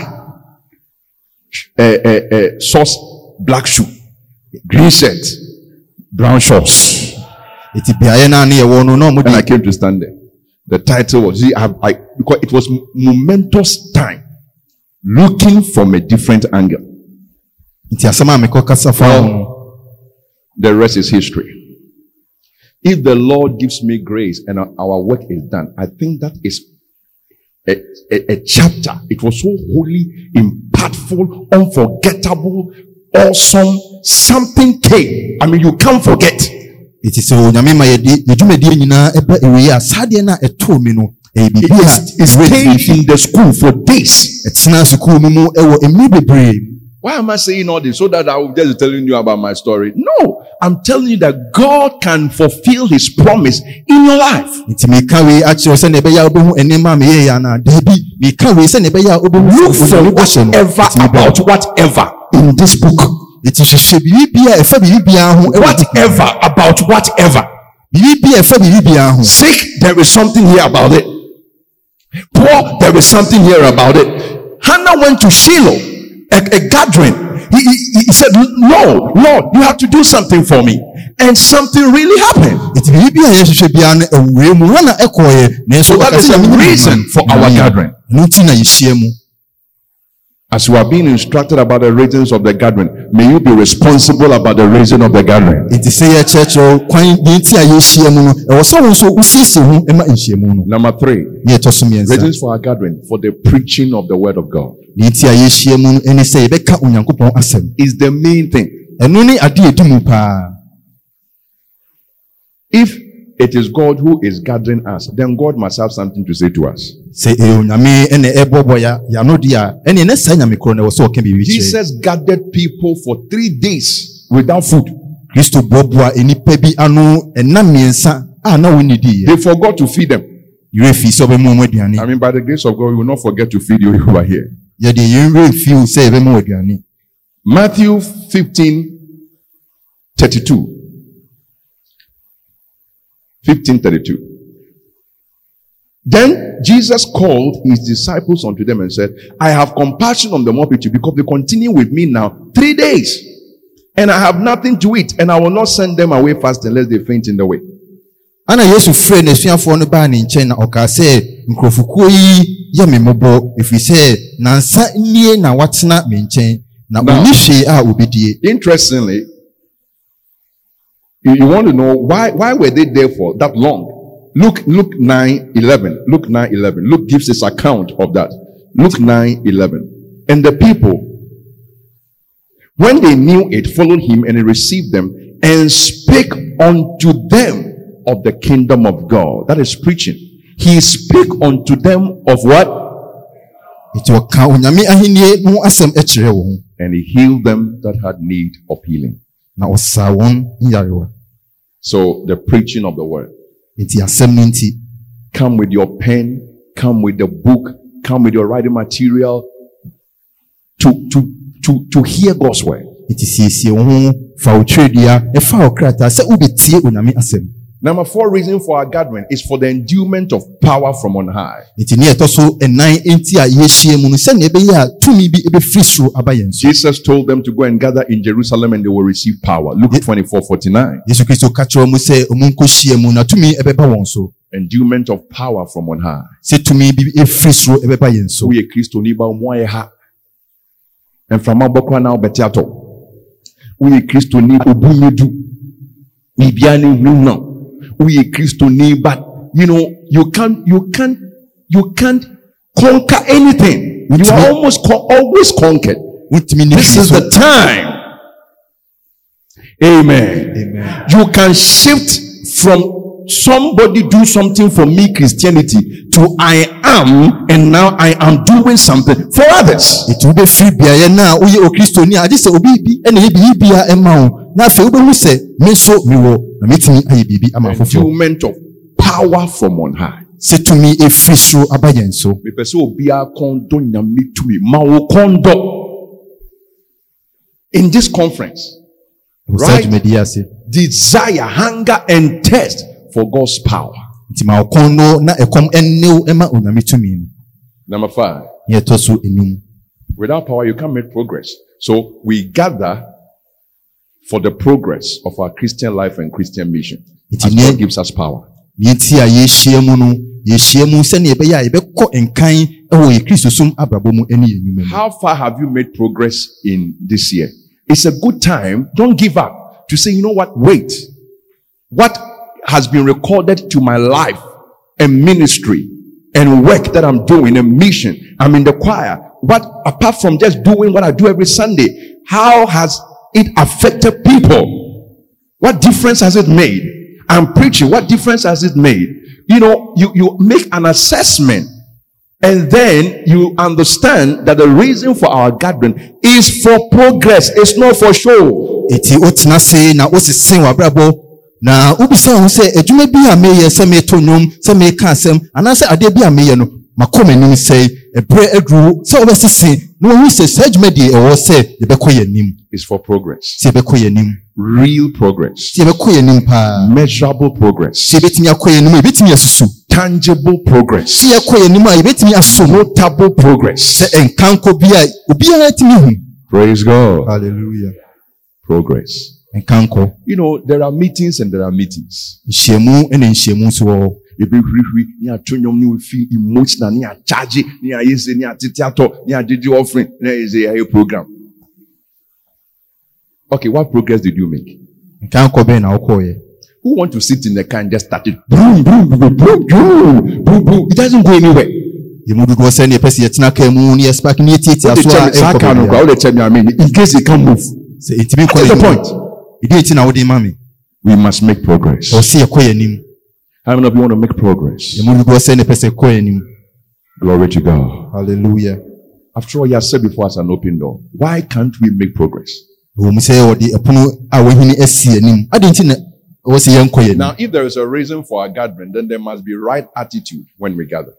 [SPEAKER 2] uh, uh, uh, sauce, black shoe, green shirt, brown shorts.
[SPEAKER 3] ɛti beaeɛ no a ne no na ɔmode
[SPEAKER 2] And I came to stand there. The title was, see, I, I, because it was momentous time, looking from a different angle.
[SPEAKER 3] nti asɛm a mekɔ kasa fa ho no
[SPEAKER 2] The rest is history. If the Lord gives me grace and our- our work is done, I think that is a, a, a chapter. It was so holy, impactful, unforgettable, awesome. Something came. I mean, you can't forget.
[SPEAKER 3] ɛti sɛ onyame ma yɛde yɛdwumadie nyinaa ɛba awieɛ a saa deɛ no a ɛtoo me no ɛyɛ
[SPEAKER 2] It,
[SPEAKER 3] biribi
[SPEAKER 2] it,
[SPEAKER 3] a
[SPEAKER 2] it stayed in the school for days.
[SPEAKER 3] ɛtena sukuu no mu ɛwɔ mmere bebree
[SPEAKER 2] Why am I saying all this? So that I will just be telling you about my story. No, I'm telling you that God can fulfill his promise in your life.
[SPEAKER 3] na na
[SPEAKER 2] Look for whatever about whatever.
[SPEAKER 3] In this book nti hwehwɛ biribi a ɛfa biribi biara ho ɛwɔ book no mu.
[SPEAKER 2] Whatever about whatever.
[SPEAKER 3] biribi a ɛfa biribi biara ho
[SPEAKER 2] Sick, there is something here about it. Poor, there is something here about it. Hannah went to Shiloh, a, a gathering. He, he, he said, No, Lord, you have to do something for me. And something really happened.
[SPEAKER 3] nti a yɛhwehwɛ biara no awura mu hana ɛkɔɔeɛ eh, nanso
[SPEAKER 2] So that is the reason for our gathering.
[SPEAKER 3] ɛno nti na yɛhyia mu
[SPEAKER 2] As you are being instructed about the reasons of the gathering, may you be responsible about the reason of the gathering.
[SPEAKER 3] nti sɛ yɛkyerɛkyerɛ wo kwan deɛ nti a yɛhyia mu no ɛwɔ sɛ wo nso wosiesie ho ma nhyiamu no.
[SPEAKER 2] Number three,
[SPEAKER 3] ne yɛtɔ so mmiɛnsa
[SPEAKER 2] reasons for our gathering for the preaching of the word of God.
[SPEAKER 3] Deɛ nti a yɛhyia mu no ɛne sɛ yɛbɛka onyankopɔn asɛm
[SPEAKER 2] is the main thing.
[SPEAKER 3] ɛno ne ade a ɛdi mu paa
[SPEAKER 2] If it is God who is gathering us, then God must have something to say to us.
[SPEAKER 3] sɛ ɛyɛ onyame ɛna ɛbɔbɔ ya yano deɛ a ɛneɛ ne saa nyame korɔ no ɛwɔ sɛ ɔka biribi kyerɛ
[SPEAKER 2] Jesus gathered people for three days without food.
[SPEAKER 3] kristo boaboa nnipa bi ano ɛna mmiɛnsa a na
[SPEAKER 2] They forgot to feed them.
[SPEAKER 3] yerɛ fii sɛ ɔbɛma mu aduane
[SPEAKER 2] I mean, by the grace of God, we will not forget to feed you over here.
[SPEAKER 3] yɛde yɛnwerɛ mfii wo sɛ yɛbɛma wo aduane
[SPEAKER 2] Matthew 15 32. 15 32. Then Jesus called his disciples unto them and said, I have compassion on the multitude because they continue with me now three days. And I have nothing to eat, and I will not send them away fast unless they faint in the way.
[SPEAKER 3] ana yesu frɛ n'asuafoɔ no baa ne nkyɛn na ɔkaa sɛ nkurɔfokuo yi yɛ me mmɔbɔ ɛfiri sɛ nansa nnie na watena me nkyɛn na ɔnni hwee a obɛdie
[SPEAKER 2] Interestingly, you, you want to know why, why were they there for that long? Luke, Luke 9, 11. Luke 9, 11. Luke gives this account of that. Luke 9, 11. And the people, when they knew it, followed him and he received them and spake unto them of the kingdom of God. That is preaching. He spake unto them of what?
[SPEAKER 3] nti ɔka onyame ahennie no ho asɛm kyerɛ wɔn
[SPEAKER 2] And he healed them that had need of healing. So the preaching of the word.
[SPEAKER 3] nti asɛm no nti
[SPEAKER 2] come with your pen, come with the book, come with your writing material to, to, to, to hear God's word.
[SPEAKER 3] nti siesie wo ho fa wo twerɛdua ɛfa wo krataa sɛ wobɛtie onyame asɛm
[SPEAKER 2] Number four reason for our gathering is for the endowment of power from on high.
[SPEAKER 3] nti ne ɛtɔ so ɛnan nti a yɛahyia mu no sɛnea ɛbɛyɛ a tumi bi ɛbɛfiri soro aba yɛn so
[SPEAKER 2] Jesus told them to go and gather in Jerusalem and they will receive power. Luke 24, 49.
[SPEAKER 3] yesu kristo ka kyerɛ mu sɛ ɔmo nkɔhyia mu na tumi ɛbɛba wɔn
[SPEAKER 2] Endowment of power from on high.
[SPEAKER 3] sɛ tumi bi ɛfiri soro ɛbɛba yɛn so
[SPEAKER 2] woyɛ kristoni ba ɔmo ayɛ ha mframa bɔkora na wobɛte atɔ woyɛ kristoni obu nyɛ biribiara ne nhunu na woyɛ kristoni but you know you can't you can't you can't conquer anything. You are almost con- always conquered. This is the time. Amen.
[SPEAKER 3] Amen.
[SPEAKER 2] you can shift from somebody do something for me christianity to i am and now i am doing something for others.
[SPEAKER 3] Ɛti wobɛfiri beaeɛ no a woyɛ okristoni a agye sɛ obi bi ɛna ɛyɛ biribia ɛma wo na afei wobɛhu sɛ me nso mewɔ na metumi ayɛ biribi ama afoforɔ
[SPEAKER 2] endowment of power from on high.
[SPEAKER 3] Sɛ tumi ɛfiri soro aba yɛn so
[SPEAKER 2] mepɛ sɛ obiara kɔn dɔ nyame tumi ma wo kɔn dɔ in this conference
[SPEAKER 3] Ɛwɔ saa
[SPEAKER 2] Right.
[SPEAKER 3] dwumadi yi ase
[SPEAKER 2] desire hunger and thirst for god's power
[SPEAKER 3] nti ma ɔkɔn no na ɛkɔm ɛnnew ɛma onyame tumi no
[SPEAKER 2] number five
[SPEAKER 3] ne ɛtɔ so enum
[SPEAKER 2] without power you can't make progress so we gather for the progress of our christian life and christian mission god gives us power
[SPEAKER 3] ne nti a yɛahyia mu no yɛahyia mu sɛnea ɛbɛyɛ a yɛbɛkɔ nkan ɛwɔ yɛ kristosom abrabɔ mu ne yɛn nnwuma mu
[SPEAKER 2] How far have you made progress in this year? It's a good time. Don't give up to say, you know what? Wait. What has been recorded to my life and ministry and work that I'm doing and mission? I'm in the choir. What, apart from just doing what I do every Sunday, how has it affected people? What difference has it made? I'm preaching. What difference has it made? You know, you, you make an assessment And then you understand that the reason for our gathering is for progress. It's not for show.
[SPEAKER 3] Eti wotena se na wosese w'abrabɔ na wobisa ho sɛ adwuma bi a meyɛ sɛ meto nnwom sɛ meka asɛm anaasɛ adeɛ bi a meyɛ no makɔ m'anim sɛ ɛberɛ aduru sɛ wobɛsese na wahu sɛ saa adwuma deɛ ɛwɔ sɛ yɛbɛkɔ yɛn anim
[SPEAKER 2] It's for progress.
[SPEAKER 3] sɛ yɛbɛkɔ yɛn anim
[SPEAKER 2] Real progress.
[SPEAKER 3] sɛ yɛbɛkɔ yɛn anim paa
[SPEAKER 2] Measurable progress.
[SPEAKER 3] sɛ yɛbɛtumi akɔ yɛn anim a yɛbɛtumi asusu
[SPEAKER 2] Tangible progress.
[SPEAKER 3] sɛ yɛkɔ yɛn anim a yɛbɛtumi aso
[SPEAKER 2] Notable progress.
[SPEAKER 3] sɛ nkankɔ bi a obiara tumi hu
[SPEAKER 2] Praise God.
[SPEAKER 3] hallelujah
[SPEAKER 2] Progress.
[SPEAKER 3] Nkankɔ
[SPEAKER 2] You know, there are meetings and there are meetings.
[SPEAKER 3] nhyiamu ne nhyiamu nso wɔ hɔ
[SPEAKER 2] yɛbɛhwirihwiri ne ato nnwom ne wɔfi emotional ne akyagye ne ayɛ sɛ ne atete atɔ ne agyegye offering ne ayɛ sɛ yɛayɛ program. Okay what progress did you make?
[SPEAKER 3] Nkankɔ bɛn na wokɔɔyɛ
[SPEAKER 2] who want to sit in the car and just start it? Boom boom boom boom boom boom boom it doesn't go anywhere.
[SPEAKER 3] Yɛmu dodoɔ sɛ ne yɛpɛ sɛ yɛtena kaa mu ne yɛspark ne yɛtiatia
[SPEAKER 2] Wode
[SPEAKER 3] so
[SPEAKER 2] kyɛ
[SPEAKER 3] a
[SPEAKER 2] me- saa
[SPEAKER 3] ɛnkɔ
[SPEAKER 2] car no
[SPEAKER 3] baabiara.
[SPEAKER 2] kora wode kyɛ me ame in case it can move.
[SPEAKER 3] Sɛ ɛtumi
[SPEAKER 2] what is the
[SPEAKER 3] nkɔ
[SPEAKER 2] point
[SPEAKER 3] ɛdi nti na wode ma me
[SPEAKER 2] we must make progress.
[SPEAKER 3] Ɔwɔ sɛ yɛkɔ yɛn anim
[SPEAKER 2] how many of you want to make progress?
[SPEAKER 3] Dodoɔ sɛ ne pɛ sɛ ɛkɔ yɛn anim
[SPEAKER 2] glory to god.
[SPEAKER 3] Hallelujah.
[SPEAKER 2] After all you have said before us an open door why can't we make progress?
[SPEAKER 3] Ɛwɔ mu sɛ wɔde ɛpono a wahini asi anim ade nti na ɛwɔ sɛ yɛnkɔ yɛn anim
[SPEAKER 2] now if there is a reason for our gathering then there must be right attitude when we gather.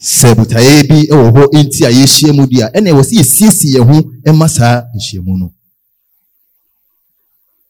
[SPEAKER 3] Sɛ botaeɛ bi wɔ hɔ enti a yɛhyia mu di a ɛna ɛwɔ sɛ yɛsiesie yɛn ho ɛma saa nhyiamu no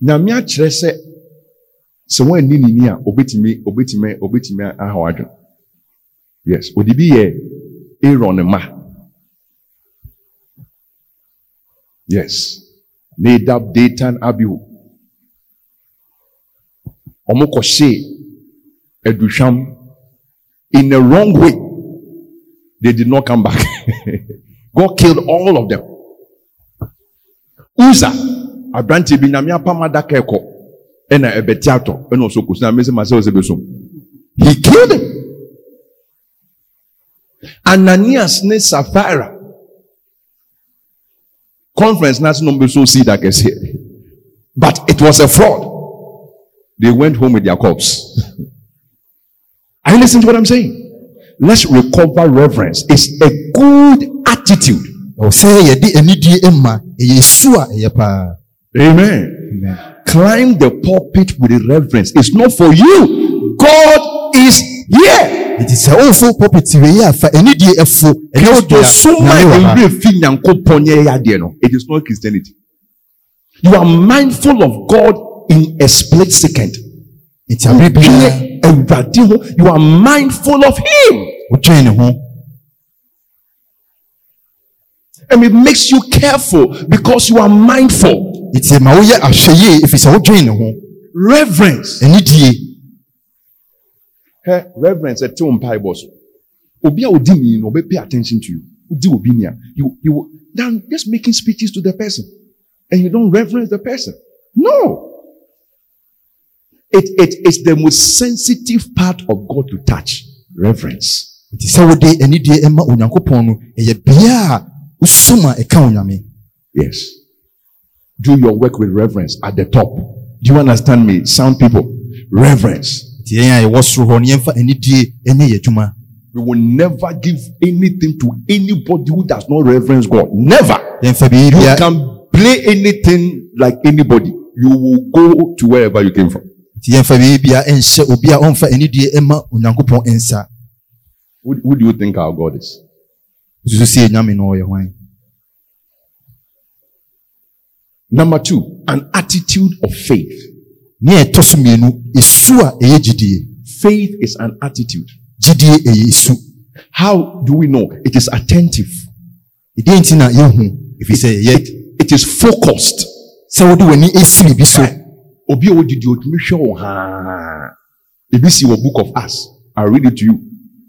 [SPEAKER 2] Nyame akyerɛ sɛ sɛ wɔanni ne ni a obetumi obetumi obetumi aha wadwene. Yes, odi bi yɛ Aaron ma. Yes. Nadab, Datan, Abihu. Ɔmo kɔhyee aduhwam in the wrong way. They did not come back. God killed all of them. Uza, aberanteɛ bi nyame apam adaka ɛkɔ ɛna ɛbɛti atɔ ɛna ɔso ma ɔsɛ. He killed him. Ananias ne Sapphira conference n'ase na ɔmo bɛ so seed akɛseɛ but it was a fraud. They went home with their corpse. Are you listening to what I'm saying? Let's recover reverence. It's a good attitude.
[SPEAKER 3] ɛwɔ sɛ yɛde anidie esu a ɛyɛ paa
[SPEAKER 2] Amen.
[SPEAKER 3] Amen.
[SPEAKER 2] Climb the pulpit with reverence. It's not for you. God is here.
[SPEAKER 3] nti sɛ wofo pɔpɛti wei a fa anidie ɛfo ɛnyɛ wo
[SPEAKER 2] Kristo
[SPEAKER 3] dea
[SPEAKER 2] soma
[SPEAKER 3] nyame wɔ ha
[SPEAKER 2] ewura fi Nyankopɔn yɛ yɛ adeɛ no. It is not Christianity. You are mindful of God in a split second.
[SPEAKER 3] nti abere biara
[SPEAKER 2] Dwene Awurade ho. You are mindful of Him.
[SPEAKER 3] wodwene ne ho
[SPEAKER 2] And it makes you careful because you are mindful.
[SPEAKER 3] Nti ma woyɛ ahwɛ yie ɛfiri sɛ wodwene ne ho
[SPEAKER 2] Reverence.
[SPEAKER 3] anidie
[SPEAKER 2] Hɛ reverence ɛte wo mpaebɔ so. Obi a odi ni no ɔbɛ pay attention to you. Odi obi ni a you you then just making speeches to the person and you don't reverence the person. No. It it is the most sensitive part of God to touch. Reverence.
[SPEAKER 3] nti sɛ wode anidie ɛma onyankopɔn no ɛyɛ bea a wosom a ɛka onyame
[SPEAKER 2] Yes. Do your work with reverence at the top. Do you understand me? Sound people. Reverence. We will never give anything to anybody who does not reverence God. Never. You can play anything like anybody. You will go to wherever you came from. Who, who do you think our God is? Number two, an attitude of faith.
[SPEAKER 3] ne ɛtɔ so mmienu esu a ɛyɛ gyidie
[SPEAKER 2] Faith is an attitude.
[SPEAKER 3] gyidie ɛyɛ esu
[SPEAKER 2] How do we know? It is attentive.
[SPEAKER 3] ɛdeɛ nti na yɛhu ɛfiri sɛ yɛyɛ
[SPEAKER 2] It is focused.
[SPEAKER 3] sɛ wode w'ani esi biribi so
[SPEAKER 2] Obi a wodidi otumi hwɛ wo haa. Ebi si wɔ book of Acts. I'll read it to you.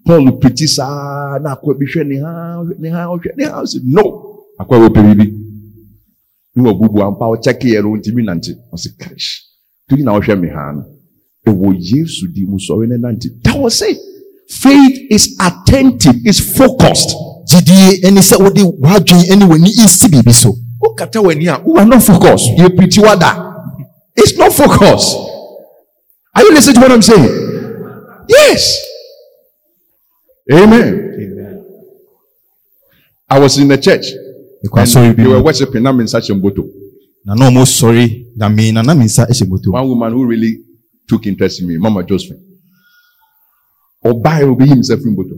[SPEAKER 2] Paul pretty saa na akɔ bi hwɛ ne ha ne ha ɔhwɛ ne ha ɔsɛ no akɔ ɛwɔ pɛ bibi ne wɔ bubu ampa ɔkyɛke yɛ no ntumi nante ɔsɛ kash torí na ɔhwɛ me ha no ɛwɔ yesu di mu sɔre ne nante that was it. Faith is attentive is focused.
[SPEAKER 3] Gyidie ɛne sɛ wode w'adwene ɛne w'ani nsi biribi so.
[SPEAKER 2] Wokata w'ani a you are not focused? Yɛ pretty wada it's not focused. Are you listening to what i'm saying? Yes. Amen. I was in the church
[SPEAKER 3] ɛkɔ asɔre bi
[SPEAKER 2] they were
[SPEAKER 3] mu
[SPEAKER 2] worshiping na me nsa hyɛ mboto.
[SPEAKER 3] Na na ɔmo sɔre nyame na na me nsa hyɛ moto
[SPEAKER 2] one woman who really took interest in me mama josephine. Ɔbaa yɛ obeyi himself in mboto.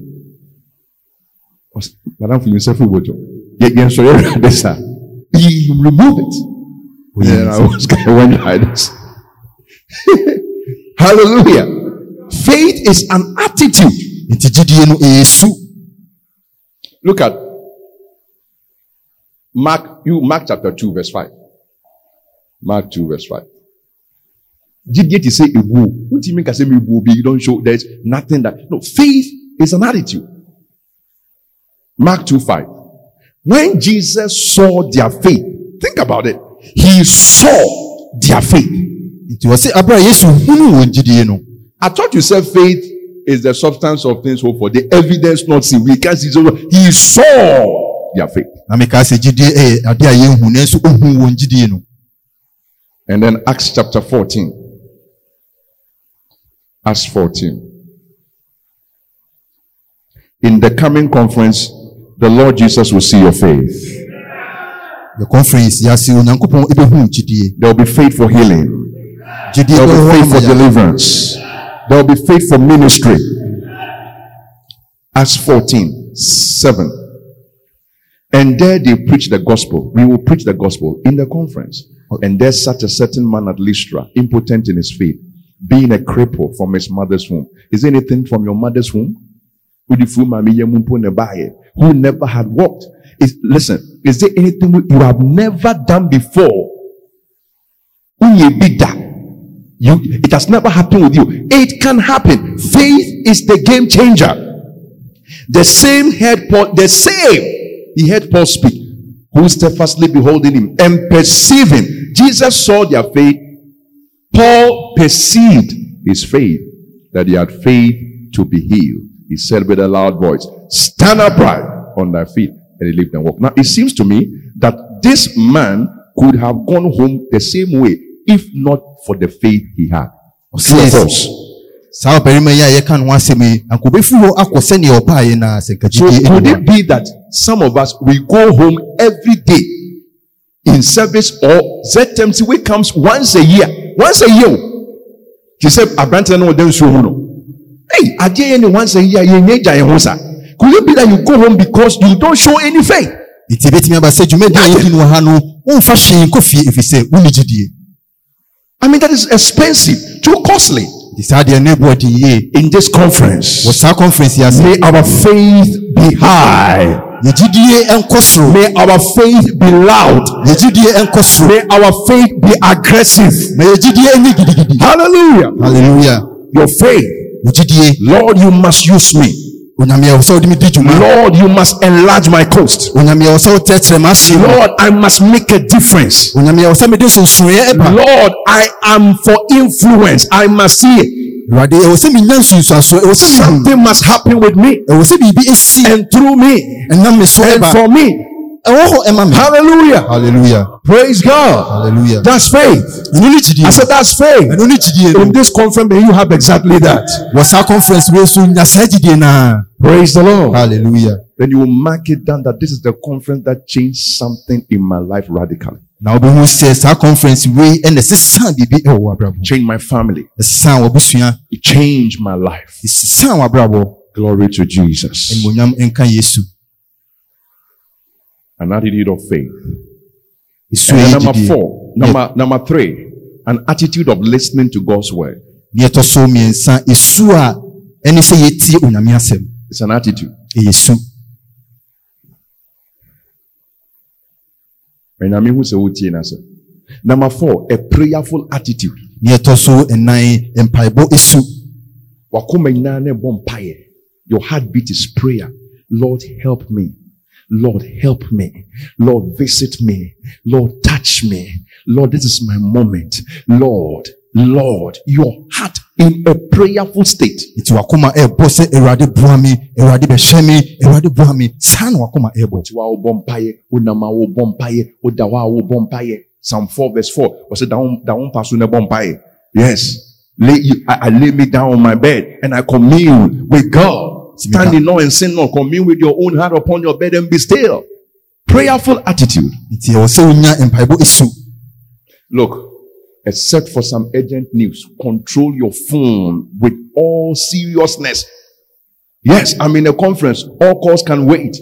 [SPEAKER 2] Ɔs- madam fi himself in mboto. Yɛ yɛn sɔ yɛ rɛ this ah he remove it. Yeah i was kind of went like this. Hallelujah. Faith is an attitude.
[SPEAKER 3] Nti gyidie no ɛyɛ su
[SPEAKER 2] look at mark you mark chapter 2 verse 5 mark 2 verse 5 Jidie ti say ebuo. What do you mean? Say ebuo be you don't show there's nothing that no faith is an attitude. Mark 2 5. When Jesus saw their faith, think about it. He saw their faith.
[SPEAKER 3] nti wɔ sɛ abere a yesu hunu wɔn gyidie no
[SPEAKER 2] I thought you said faith is the substance of things hoped for, the evidence not seen. We can't see he saw their faith.
[SPEAKER 3] Na mekaa sɛ gyidie ɛyɛ eh, ade a yɛnhu nanso ohu wɔn gyidie no
[SPEAKER 2] And then Acts chapter 14. Acts 14. In the coming conference, the Lord Jesus will see your faith.
[SPEAKER 3] the conference yɛase onyankopɔn ɛbɛhu gyidie
[SPEAKER 2] There will be faith for healing. There will be faith for deliverance. There will be faith for ministry. Acts 14, 7. And there they preach the gospel. We will preach the gospel in the conference. And there sat a certain man at Lystra, impotent in his faith, being a cripple from his mother's womb. Is anything from your mother's womb? Who never had walked. Is, listen, is there anything you have never done before? You, it has never happened with you. It can happen. Faith is the game changer. The same head, the same he heard Paul speak, who steadfastly beholding him and perceiving. Jesus saw their faith. Paul perceived his faith, that he had faith to be healed. He said with a loud voice, Stand upright on thy feet. And he lived and walked. Now it seems to me that this man could have gone home the same way if not for the faith he had. False?
[SPEAKER 3] Saa ɔbarima yi a yɛka no ho asɛm yi anka obɛfi hɔ akɔ sɛnea ɔbaeɛ na sɛ nka
[SPEAKER 2] So could it be that some of us we go home every day in service or ZMC we comes once a year, once a year. She said, "Abrante no den so no." Hey, adeɛ yɛ ni once a year yɛ nye gya yɛn ho sa. Could it be that you go home because you don't show any faith?
[SPEAKER 3] nti ebɛtumi aba sɛ dwumadi a yɛdi no wɔ ha no womfa hwee nkɔ fie ɛfiri sɛ gyidie
[SPEAKER 2] I mean that is expensive, too costly.
[SPEAKER 3] Nti saa deɛ no ɛboɔ
[SPEAKER 2] In this conference,
[SPEAKER 3] wɔ saa conference yi ase
[SPEAKER 2] may our faith be high.
[SPEAKER 3] yɛ gyidie ɛnkɔ soro
[SPEAKER 2] May our faith be loud.
[SPEAKER 3] yɛ gyidie ɛnkɔ soro
[SPEAKER 2] May our faith be aggressive.
[SPEAKER 3] ma yɛ gyidie ɛnyɛ gidigidi
[SPEAKER 2] Hallelujah.
[SPEAKER 3] halleluya
[SPEAKER 2] Your faith Lord, you must use me.
[SPEAKER 3] Onyame ɛwɔ sɛ wode me di dwuma
[SPEAKER 2] Lord, you must enlarge my coast.
[SPEAKER 3] onyame ɛwɔ sɛ wotrɛtrɛ m'ahye no
[SPEAKER 2] Lord, I must make a difference.
[SPEAKER 3] onyame ɛwɔ sɛ mede nsonsonoeɛ ɛba
[SPEAKER 2] Lord, I am for influence. I must see it.
[SPEAKER 3] awurade ɛwɔ sɛ menya nsunsuasoɔ ɛwɔ
[SPEAKER 2] Something must happen with me
[SPEAKER 3] ɛwɔ sɛ biribi ɛsi
[SPEAKER 2] and through me
[SPEAKER 3] ɛnam me so
[SPEAKER 2] and for me.
[SPEAKER 3] Ɛwɔ hɔ
[SPEAKER 2] Hallelujah. Praise God.
[SPEAKER 3] halleluya
[SPEAKER 2] That's faith.
[SPEAKER 3] ɛno ne gyidie
[SPEAKER 2] I said, That's faith.
[SPEAKER 3] ɛno ne gyidie
[SPEAKER 2] In this conference, may you have exactly that.
[SPEAKER 3] wɔ saa conference wei so nya saa gyidie naa
[SPEAKER 2] Praise the Lord.
[SPEAKER 3] Hallelujah.
[SPEAKER 2] Then you will mark it down that this is the conference that changed something in my life radically.
[SPEAKER 3] na wobɛhu sɛ saa conference wei ɛna ɛsesaa biribi ɛwɔ w'abrabɔ
[SPEAKER 2] Changed my family.
[SPEAKER 3] ɛsesaa w'abusua
[SPEAKER 2] It changed my life.
[SPEAKER 3] ɛsesaa w'abrabɔ
[SPEAKER 2] Glory to Jesus. an attitude of faith. And number four, number, number three, an attitude of listening to God's word. It's an attitude. Number four, a prayerful attitude. Your heartbeat is prayer. Lord, help me. Lord, help me. Lord, visit me. Lord, touch me. Lord, this is my moment. Lord, Lord, your heart in a prayerful state.
[SPEAKER 3] nti wakoma ɛbɔ sɛ awurade boa me awurade bɛhwɛ me awurade boa me saa na wakoma ɛbɔ
[SPEAKER 2] Ti wa wo bɔ mpaeɛ, wo nam a wo bɔ mpaeɛ, wo da hɔ a wo bɔ mpaeɛ. Psalm 4 verse 4. Ɔsɛ da wo da wo mpa so na ɛbɔ. Yes. Lay, I, I lay me down on my bed and I commune with God. Stand in and sin not. Commune with your own heart upon your bed and be still. Prayerful attitude.
[SPEAKER 3] nti ɛwɔ sɛ wonya mpaebɔ esu
[SPEAKER 2] Look, except for some urgent news, control your phone with all seriousness. Yes, I'm in a conference. All calls can wait.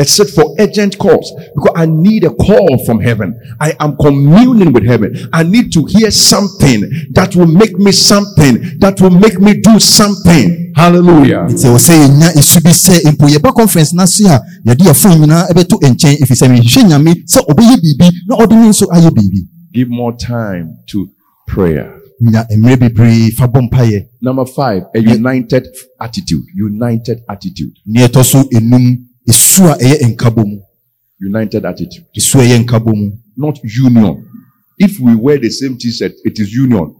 [SPEAKER 2] Except for urgent calls. Because I need a call from heaven. I am communing with heaven. I need to hear something that will make me something, that will make me do something. Hallelujah.
[SPEAKER 3] nti ɛwɔ sɛ yɛnya esu bi sɛ mpo yɛba conference n'ase a yɛde yɛfo nyinaa ɛbɛto nkyɛn efisɛ sɛ mehwehwɛ nyame sɛ ɔbɛyɛ biribi na ɔde ne nso ayɛ biribi
[SPEAKER 2] Give more time to prayer.
[SPEAKER 3] nya mmerɛ bebree fa bɔ mpaeɛ
[SPEAKER 2] Number five, a united attitude. United attitude.
[SPEAKER 3] ne ɛtɔ so enum esu a ɛyɛ nkabɔ mu
[SPEAKER 2] United attitude.
[SPEAKER 3] esu a ɛyɛ nkabɔ mu
[SPEAKER 2] not union. If we wear the same t-shirt, it is union.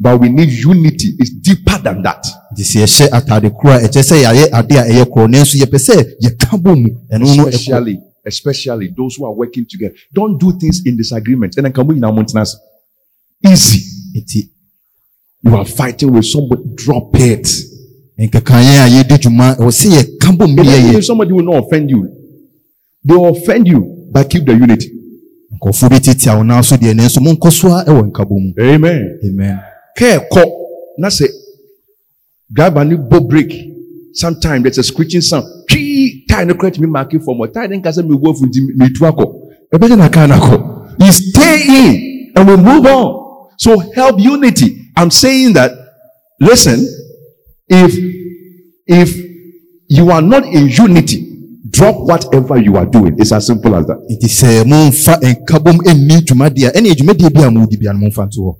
[SPEAKER 2] But we need unity. It's deeper than that.
[SPEAKER 3] nti sɛ yɛhyɛ atade koro a ɛkyɛ sɛ yɛayɛ ade a ɛyɛ korɔ nanso yɛpɛ sɛ yɛka bɔ mu ɛno no ɛkɔ
[SPEAKER 2] Especially, especially those who are working together. Don't do things in disagreement. And then come in our mountains. Easy.
[SPEAKER 3] nti
[SPEAKER 2] You are fighting with somebody. Drop it.
[SPEAKER 3] Nkekanyɛ a yɛdi dwuma ɛwɔ sɛ yɛka bɔ mu
[SPEAKER 2] Even
[SPEAKER 3] yɛyɛ
[SPEAKER 2] if somebody will not offend you, they will offend you, but keep the unity.
[SPEAKER 3] nkɔfoɔ bi tete a wo nan so deɛ nanso monkɔ so a ɛwɔ nkabɔ mu
[SPEAKER 2] Amen.
[SPEAKER 3] amen.
[SPEAKER 2] Kẹ́ẹ̀kọ́ na sɛ driver ni bɔ brake sometimes there's a screeching sound. Twii tire no kura tumi maaki fam ɔ tire ne nkasa mi wo afunti mi tu akɔ ɛbɛgye na kaa na kɔ you stay in and we move on. So help unity. I'm saying that listen if if you are not in unity drop whatever you are doing. It's as simple as that.
[SPEAKER 3] Nti sɛ momfa nkabɔ mu nni dwumadeɛ a ɛne dwumadeɛ bi a mowodi bia no momfa nto hɔ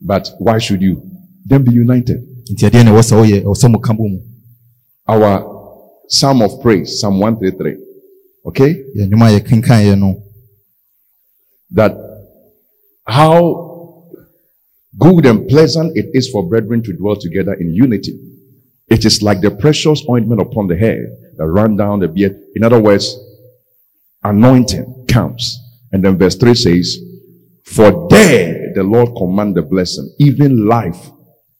[SPEAKER 2] but why should you? Then be united.
[SPEAKER 3] Nti ɛdeɛ na ɛwɔ sɛ woyɛ ɛwɔ sɛ moka bɔ mu
[SPEAKER 2] our psalm of praise psalm 133 okay?
[SPEAKER 3] Yɛ nnwuma a yɛkenkaeɛ no.
[SPEAKER 2] That how good and pleasant it is for brethren to dwell together in unity. It is like the precious ointment upon the head that run down the beard. In other words, anointing comes. And then verse 3 says, For there the Lord command the blessing, even life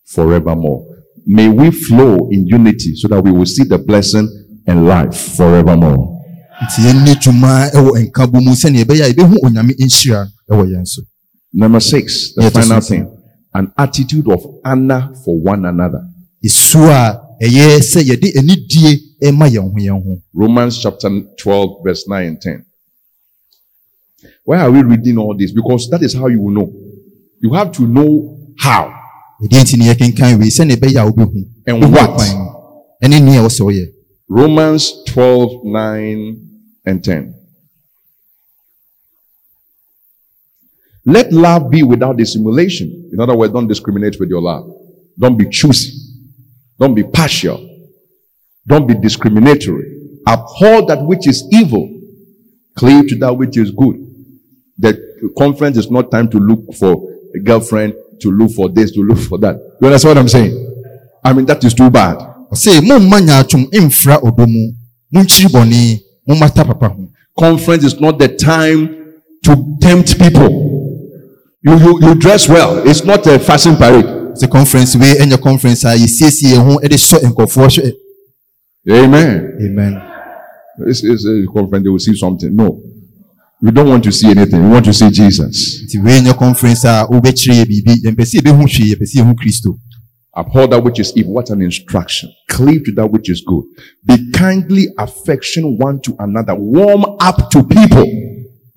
[SPEAKER 2] forevermore. May we flow in unity so that we will see the blessing and life forevermore.
[SPEAKER 3] nti yɛnni dwuma eh, ɛwɔ oh, nkabɔ mu sɛnea ɛbɛyɛ a yɛbɛhu onyame nhyira ɛwɔ yɛn so
[SPEAKER 2] Number six, the final thing, an attitude of honor for one another.
[SPEAKER 3] esu a ɛyɛ sɛ yɛde anidie ɛma yɛn ho yɛn ho
[SPEAKER 2] Romans chapter 12, verse 9 and 10. Why are we reading all this? Because that is how you will know. You have to know how.
[SPEAKER 3] ɛdeɛ nti ne yɛkenkan wei sɛnea ɛbɛyɛ a wobɛhu
[SPEAKER 2] And what?
[SPEAKER 3] kwan no. ɛne nea ɛwɔ sɛ woyɛ
[SPEAKER 2] Romans 12, 9 and 10. Let love be without dissimulation. In other words, don't discriminate with your love. Don't be choosy. Don't be partial. Don't be discriminatory. Abhor that which is evil. Cleave to that which is good. The conference is not time to look for a girlfriend, to look for this, to look for that. You understand what I'm saying? I mean, that is too bad.
[SPEAKER 3] ɔsɛ momma nyaatwom mfra ɔdɔ mu monkyiri bɔne mommata
[SPEAKER 2] conference is not the time to tempt people. You, you, you dress well. It's not a fashion parade.
[SPEAKER 3] sɛ conference wei ɛnyɛ conference a yɛsiesie yɛn ho de hyɛ nkɔfoɔ hwɛ
[SPEAKER 2] Amen.
[SPEAKER 3] amen
[SPEAKER 2] This is a conference, they will see something. No. We don't want to see anything. We want to see Jesus.
[SPEAKER 3] nti wei nyɛ conference a wobɛkyerɛ yɛ biribi yɛmpɛ sɛ yɛbɛhu hwee yɛpɛ sɛ yɛhu kristo
[SPEAKER 2] Abhor that which is evil. What an instruction. Cleave to that which is good. Be kindly affection one to another. Warm up to people.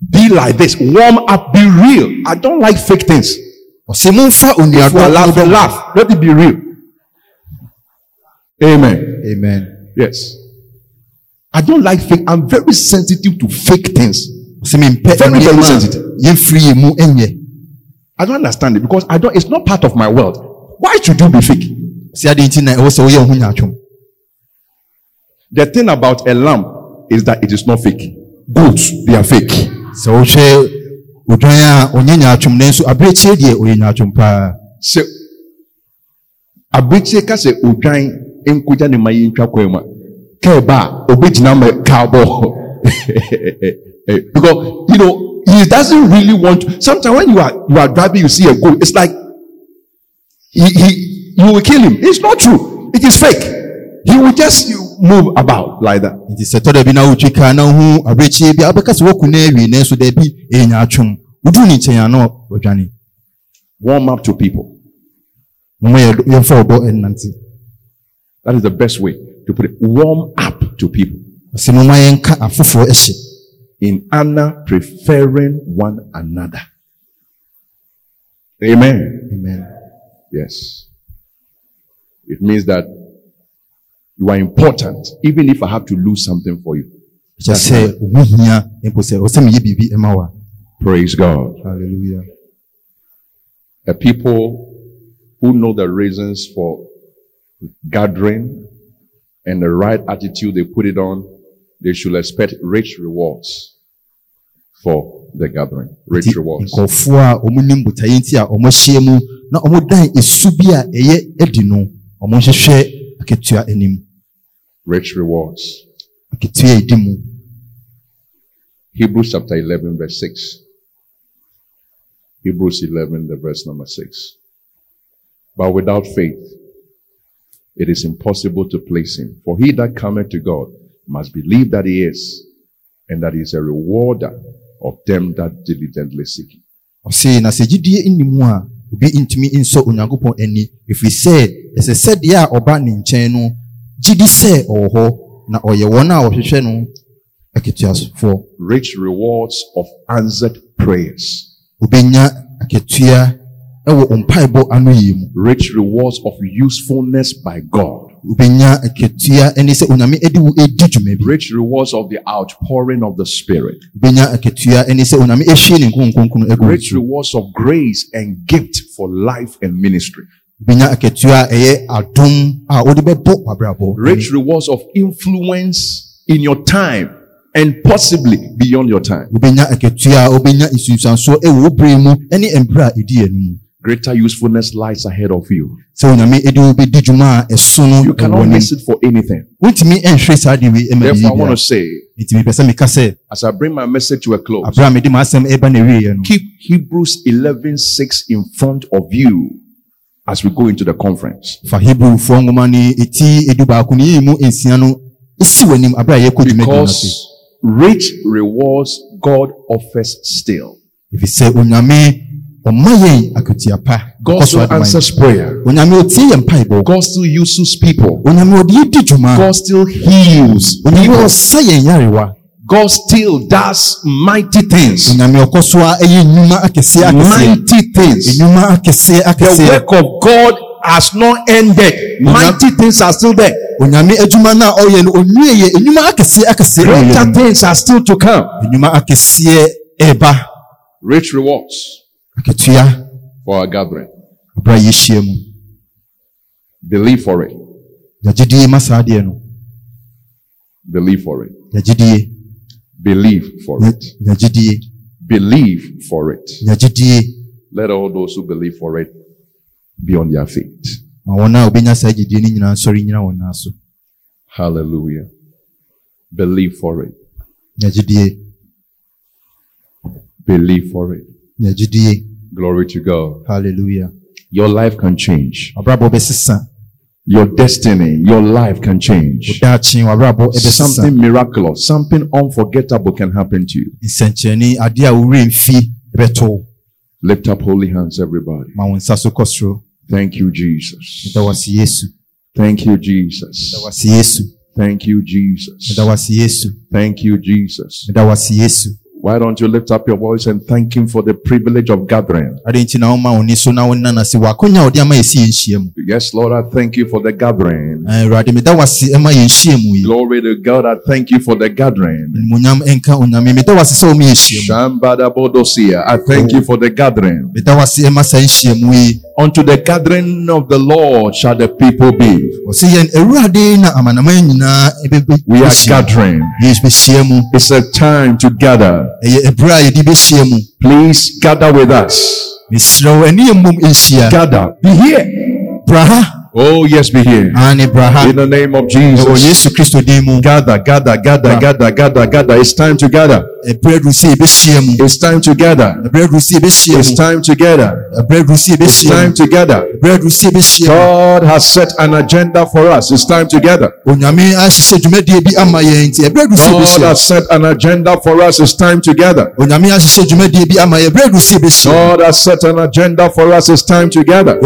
[SPEAKER 2] Be like this. Warm up. Be real. I don't like fake things.
[SPEAKER 3] ɔsɛ momfa
[SPEAKER 2] If you are
[SPEAKER 3] onuadɔ
[SPEAKER 2] laugh. Let it be real. Amen.
[SPEAKER 3] amen
[SPEAKER 2] Yes. I don't like fake. I'm very sensitive to fake things. Very, very sensitive.
[SPEAKER 3] a yɛmfiri yɛ mu ɛnyɛ
[SPEAKER 2] I don't understand it because I don't. It's not part of my world. Why should you be fake?
[SPEAKER 3] si adeɛ nti na ɛwɔ sɛ woyɛ wo
[SPEAKER 2] The thing about a lamp is that it is not fake. Goods, they are fake.
[SPEAKER 3] Sɛ wohwɛ odwan a ɔnyɛ nyaatwom nanso abirekyie deɛ ɔyɛ nyaatwom paa.
[SPEAKER 2] Sɛ abirekyie ka sɛ odwan nkogya ne ma yi ntwa kwan mu a kaa ba a obɛgyina ma kaa bɔ because you know he doesn't really want to sometimes when you are you are driving you see a goat it's like he he you will kill him. It's not true. It is fake he will just move about like that.
[SPEAKER 3] Nti sɛ tɔ da bi na wotwi kaa na wohu abirekyie bi a wobɛka sɛ woaku no awie nanso daabi ɛyɛ nyaatwom woduru ne nkyɛn a na ɔdwane
[SPEAKER 2] warm up to people.
[SPEAKER 3] Moma yɛ- yɛmfa ɔdɔ ɛnnante.
[SPEAKER 2] That is the best way to put it. Warm up to people.
[SPEAKER 3] Ɔsɛ moma yɛnka afoforɔ ɛhyɛ.
[SPEAKER 2] In honor preferring one another. Amen.
[SPEAKER 3] Amen.
[SPEAKER 2] Yes. It means that you are important, even if I have to lose something for you.
[SPEAKER 3] kyɛ sɛ wo ho hia mpo sɛ ɔsɛ meyɛ biribi ɛma wo a
[SPEAKER 2] Praise God.
[SPEAKER 3] halleluya
[SPEAKER 2] The people who know the reasons for gathering and the right attitude they put it on, they should expect rich rewards for the gathering. Rich rewards.
[SPEAKER 3] nkɔɔfoɔ a ɔmo nim botaeɛ nti a ɔmo ahyia mu na ɔmo dan esu bi a ɛyɛ adi no ɔmo nhwehwɛ akatua anim
[SPEAKER 2] Rich rewards.
[SPEAKER 3] akatua a ɛdi mu
[SPEAKER 2] Hebrews chapter 11 verse 6. Hebrews 11, the verse number 6. But without faith, it is impossible to please him. For he that cometh to God must believe that he is, and that he is a rewarder of them that diligently seek him.
[SPEAKER 3] ɔse na sɛ gyidie nni mu a obi ntumi nsɔ onyankopɔn ani ɛfiri sɛ ɛsɛ sɛ deɛ a ɔba ne nkyɛn no gyidi sɛ ɔwɔ hɔ na ɔyɛ wɔn a wɔhwehwɛ no akatuafoɔ
[SPEAKER 2] Rich rewards of answered prayers.
[SPEAKER 3] obɛnya akatua ɛwɔ mpaebɔ ano yie mu
[SPEAKER 2] Rich rewards of usefulness by God.
[SPEAKER 3] wobɛnya akatua ɛne sɛ onyame adi wo dwuma bi
[SPEAKER 2] Rich rewards of the outpouring of the Spirit.
[SPEAKER 3] wobɛnya akatua ɛne sɛ onyame ɛhwie ne nkonkronkron agu
[SPEAKER 2] Rich rewards of grace and gift for life and ministry.
[SPEAKER 3] Wobɛnya akatua a ɛyɛ adom a wode bɛbɔ w'abrabɔ
[SPEAKER 2] Rich rewards of influence in your time and possibly beyond your time.
[SPEAKER 3] wobɛnya akatua a wobɛnya nsunsuansoɔ ɛwɔ wo bere mu ɛne mmerɛ a ɛdi anim
[SPEAKER 2] Greater usefulness lies ahead of you.
[SPEAKER 3] sɛ onyame ɛde wo bɛdi dwuma a ɛso no
[SPEAKER 2] You cannot miss it for anything.
[SPEAKER 3] wontumi ɛnhwere saa de wei ɛma
[SPEAKER 2] Therefore, I want to say,
[SPEAKER 3] nti mepɛ sɛ meka sɛ
[SPEAKER 2] as I bring my message to a close,
[SPEAKER 3] aberɛ a mede m'asɛm ɛba na wieɛ no
[SPEAKER 2] keep Hebrews 11:6 in front of you as we go into the conference.
[SPEAKER 3] fa hebrewfoɔ nwoma no ɛti edu baako no yii mu nsia no ɛsi w'anim aberɛ a yɛkɔ dwumadi
[SPEAKER 2] Because rich rewards God offers still.
[SPEAKER 3] ɛfiri sɛ onyame ɔma yɛn akatua pa
[SPEAKER 2] God still answers prayer.
[SPEAKER 3] onyame ɔtie yɛ mpaebɔ
[SPEAKER 2] God still uses people.
[SPEAKER 3] onyame ɔde yɛdi dwuma
[SPEAKER 2] God still heals people. God still does mighty things.
[SPEAKER 3] onyame so a nnwuma
[SPEAKER 2] Mighty things.
[SPEAKER 3] nnwuma
[SPEAKER 2] The work of God has not ended. Mighty things are still there.
[SPEAKER 3] onyame adwuma a ɔyɛ no ɔnwieyɛ nnwuma akɛseɛ akɛseɛ na ɔyɛ
[SPEAKER 2] Greater things are still to come.
[SPEAKER 3] nnwuma akɛseɛ ɛreba
[SPEAKER 2] Rich rewards
[SPEAKER 3] akatua
[SPEAKER 2] for our gathering.
[SPEAKER 3] aberɛ a yɛhyia mu
[SPEAKER 2] Believe for it.
[SPEAKER 3] yɛagyedie ma saa adeɛ no
[SPEAKER 2] Believe for it.
[SPEAKER 3] yɛagyedie
[SPEAKER 2] Believe for it. Believe for it. Let all those who believe for it be on their feet. Hallelujah. Believe for it. Believe for it. Glory to God.
[SPEAKER 3] hallelujah
[SPEAKER 2] Your life can change. Your destiny, your life can change. Something miraculous, something unforgettable can happen to you.
[SPEAKER 3] nsɛnkyerɛnne adeɛ a worɛ mfi ɛbɛto
[SPEAKER 2] Lift up holy hands, everybody.
[SPEAKER 3] ma wo nsa so kɔ soro
[SPEAKER 2] Thank you, Jesus.
[SPEAKER 3] meda wase yesu
[SPEAKER 2] Thank you, Jesus.
[SPEAKER 3] meda wase yesu
[SPEAKER 2] Thank you, Jesus.
[SPEAKER 3] meda wase yesu
[SPEAKER 2] Thank you, Jesus.
[SPEAKER 3] Meda wase yesu
[SPEAKER 2] Why don't you lift up your voice and thank Him for the privilege of gathering?
[SPEAKER 3] ade nti na woma wo ni so na wonna no ase w'akonya a wode ama yɛsi yɛnhyia mu
[SPEAKER 2] Yes, Lord, I thank you for the gathering.
[SPEAKER 3] Eh, awurade meda wase ma yɛnhyia mu yi
[SPEAKER 2] Glory to God, I thank you for the gathering.
[SPEAKER 3] animonyam nka onyame meda wase sɛ wɔma yɛhyia mu
[SPEAKER 2] Shambada Bodosia, I thank you for the gathering.
[SPEAKER 3] Meda wase ma saa nhyia mu yi
[SPEAKER 2] unto the gathering of the Lord shall the people be.
[SPEAKER 3] ɔsɛ yɛn awurade na amanaman nyinaa ɛbɛbɛ-
[SPEAKER 2] We are gathering. It's a time to gather.
[SPEAKER 3] ɛyɛ ɛberɛ a yɛde bɛhyia mu
[SPEAKER 2] Please gather with us.
[SPEAKER 3] mesrɛ wo ɛne yɛ mmom nhyia
[SPEAKER 2] Gather. Be here. Oh, yes, be here.
[SPEAKER 3] ane bra ha
[SPEAKER 2] In the name of Jesus.
[SPEAKER 3] yesu kristo din mu
[SPEAKER 2] Gather, gather, gather, gather, gather, gather. It's time to gather.
[SPEAKER 3] ɛberɛ duru sɛ yɛbɛhyia
[SPEAKER 2] It's time to gather.
[SPEAKER 3] ɛberɛ duru sɛ yɛbɛhyia
[SPEAKER 2] It's time to gather.
[SPEAKER 3] ɛberɛ duru sɛ
[SPEAKER 2] It's time to gather.
[SPEAKER 3] ɛberɛ duru sɛ yɛbɛhyia
[SPEAKER 2] God has set an agenda for us. It's time to gather.
[SPEAKER 3] onyame ahyehyɛ dwumadie bi ama yɛn nti ɛberɛ duru sɛ
[SPEAKER 2] God has set an agenda for us. It's time to gather.
[SPEAKER 3] onyame ahyehyɛ dwumadie bi ama yɛn ɛberɛ duru sɛ yɛbɛhyia
[SPEAKER 2] God has set an agenda for us. It's time to gather.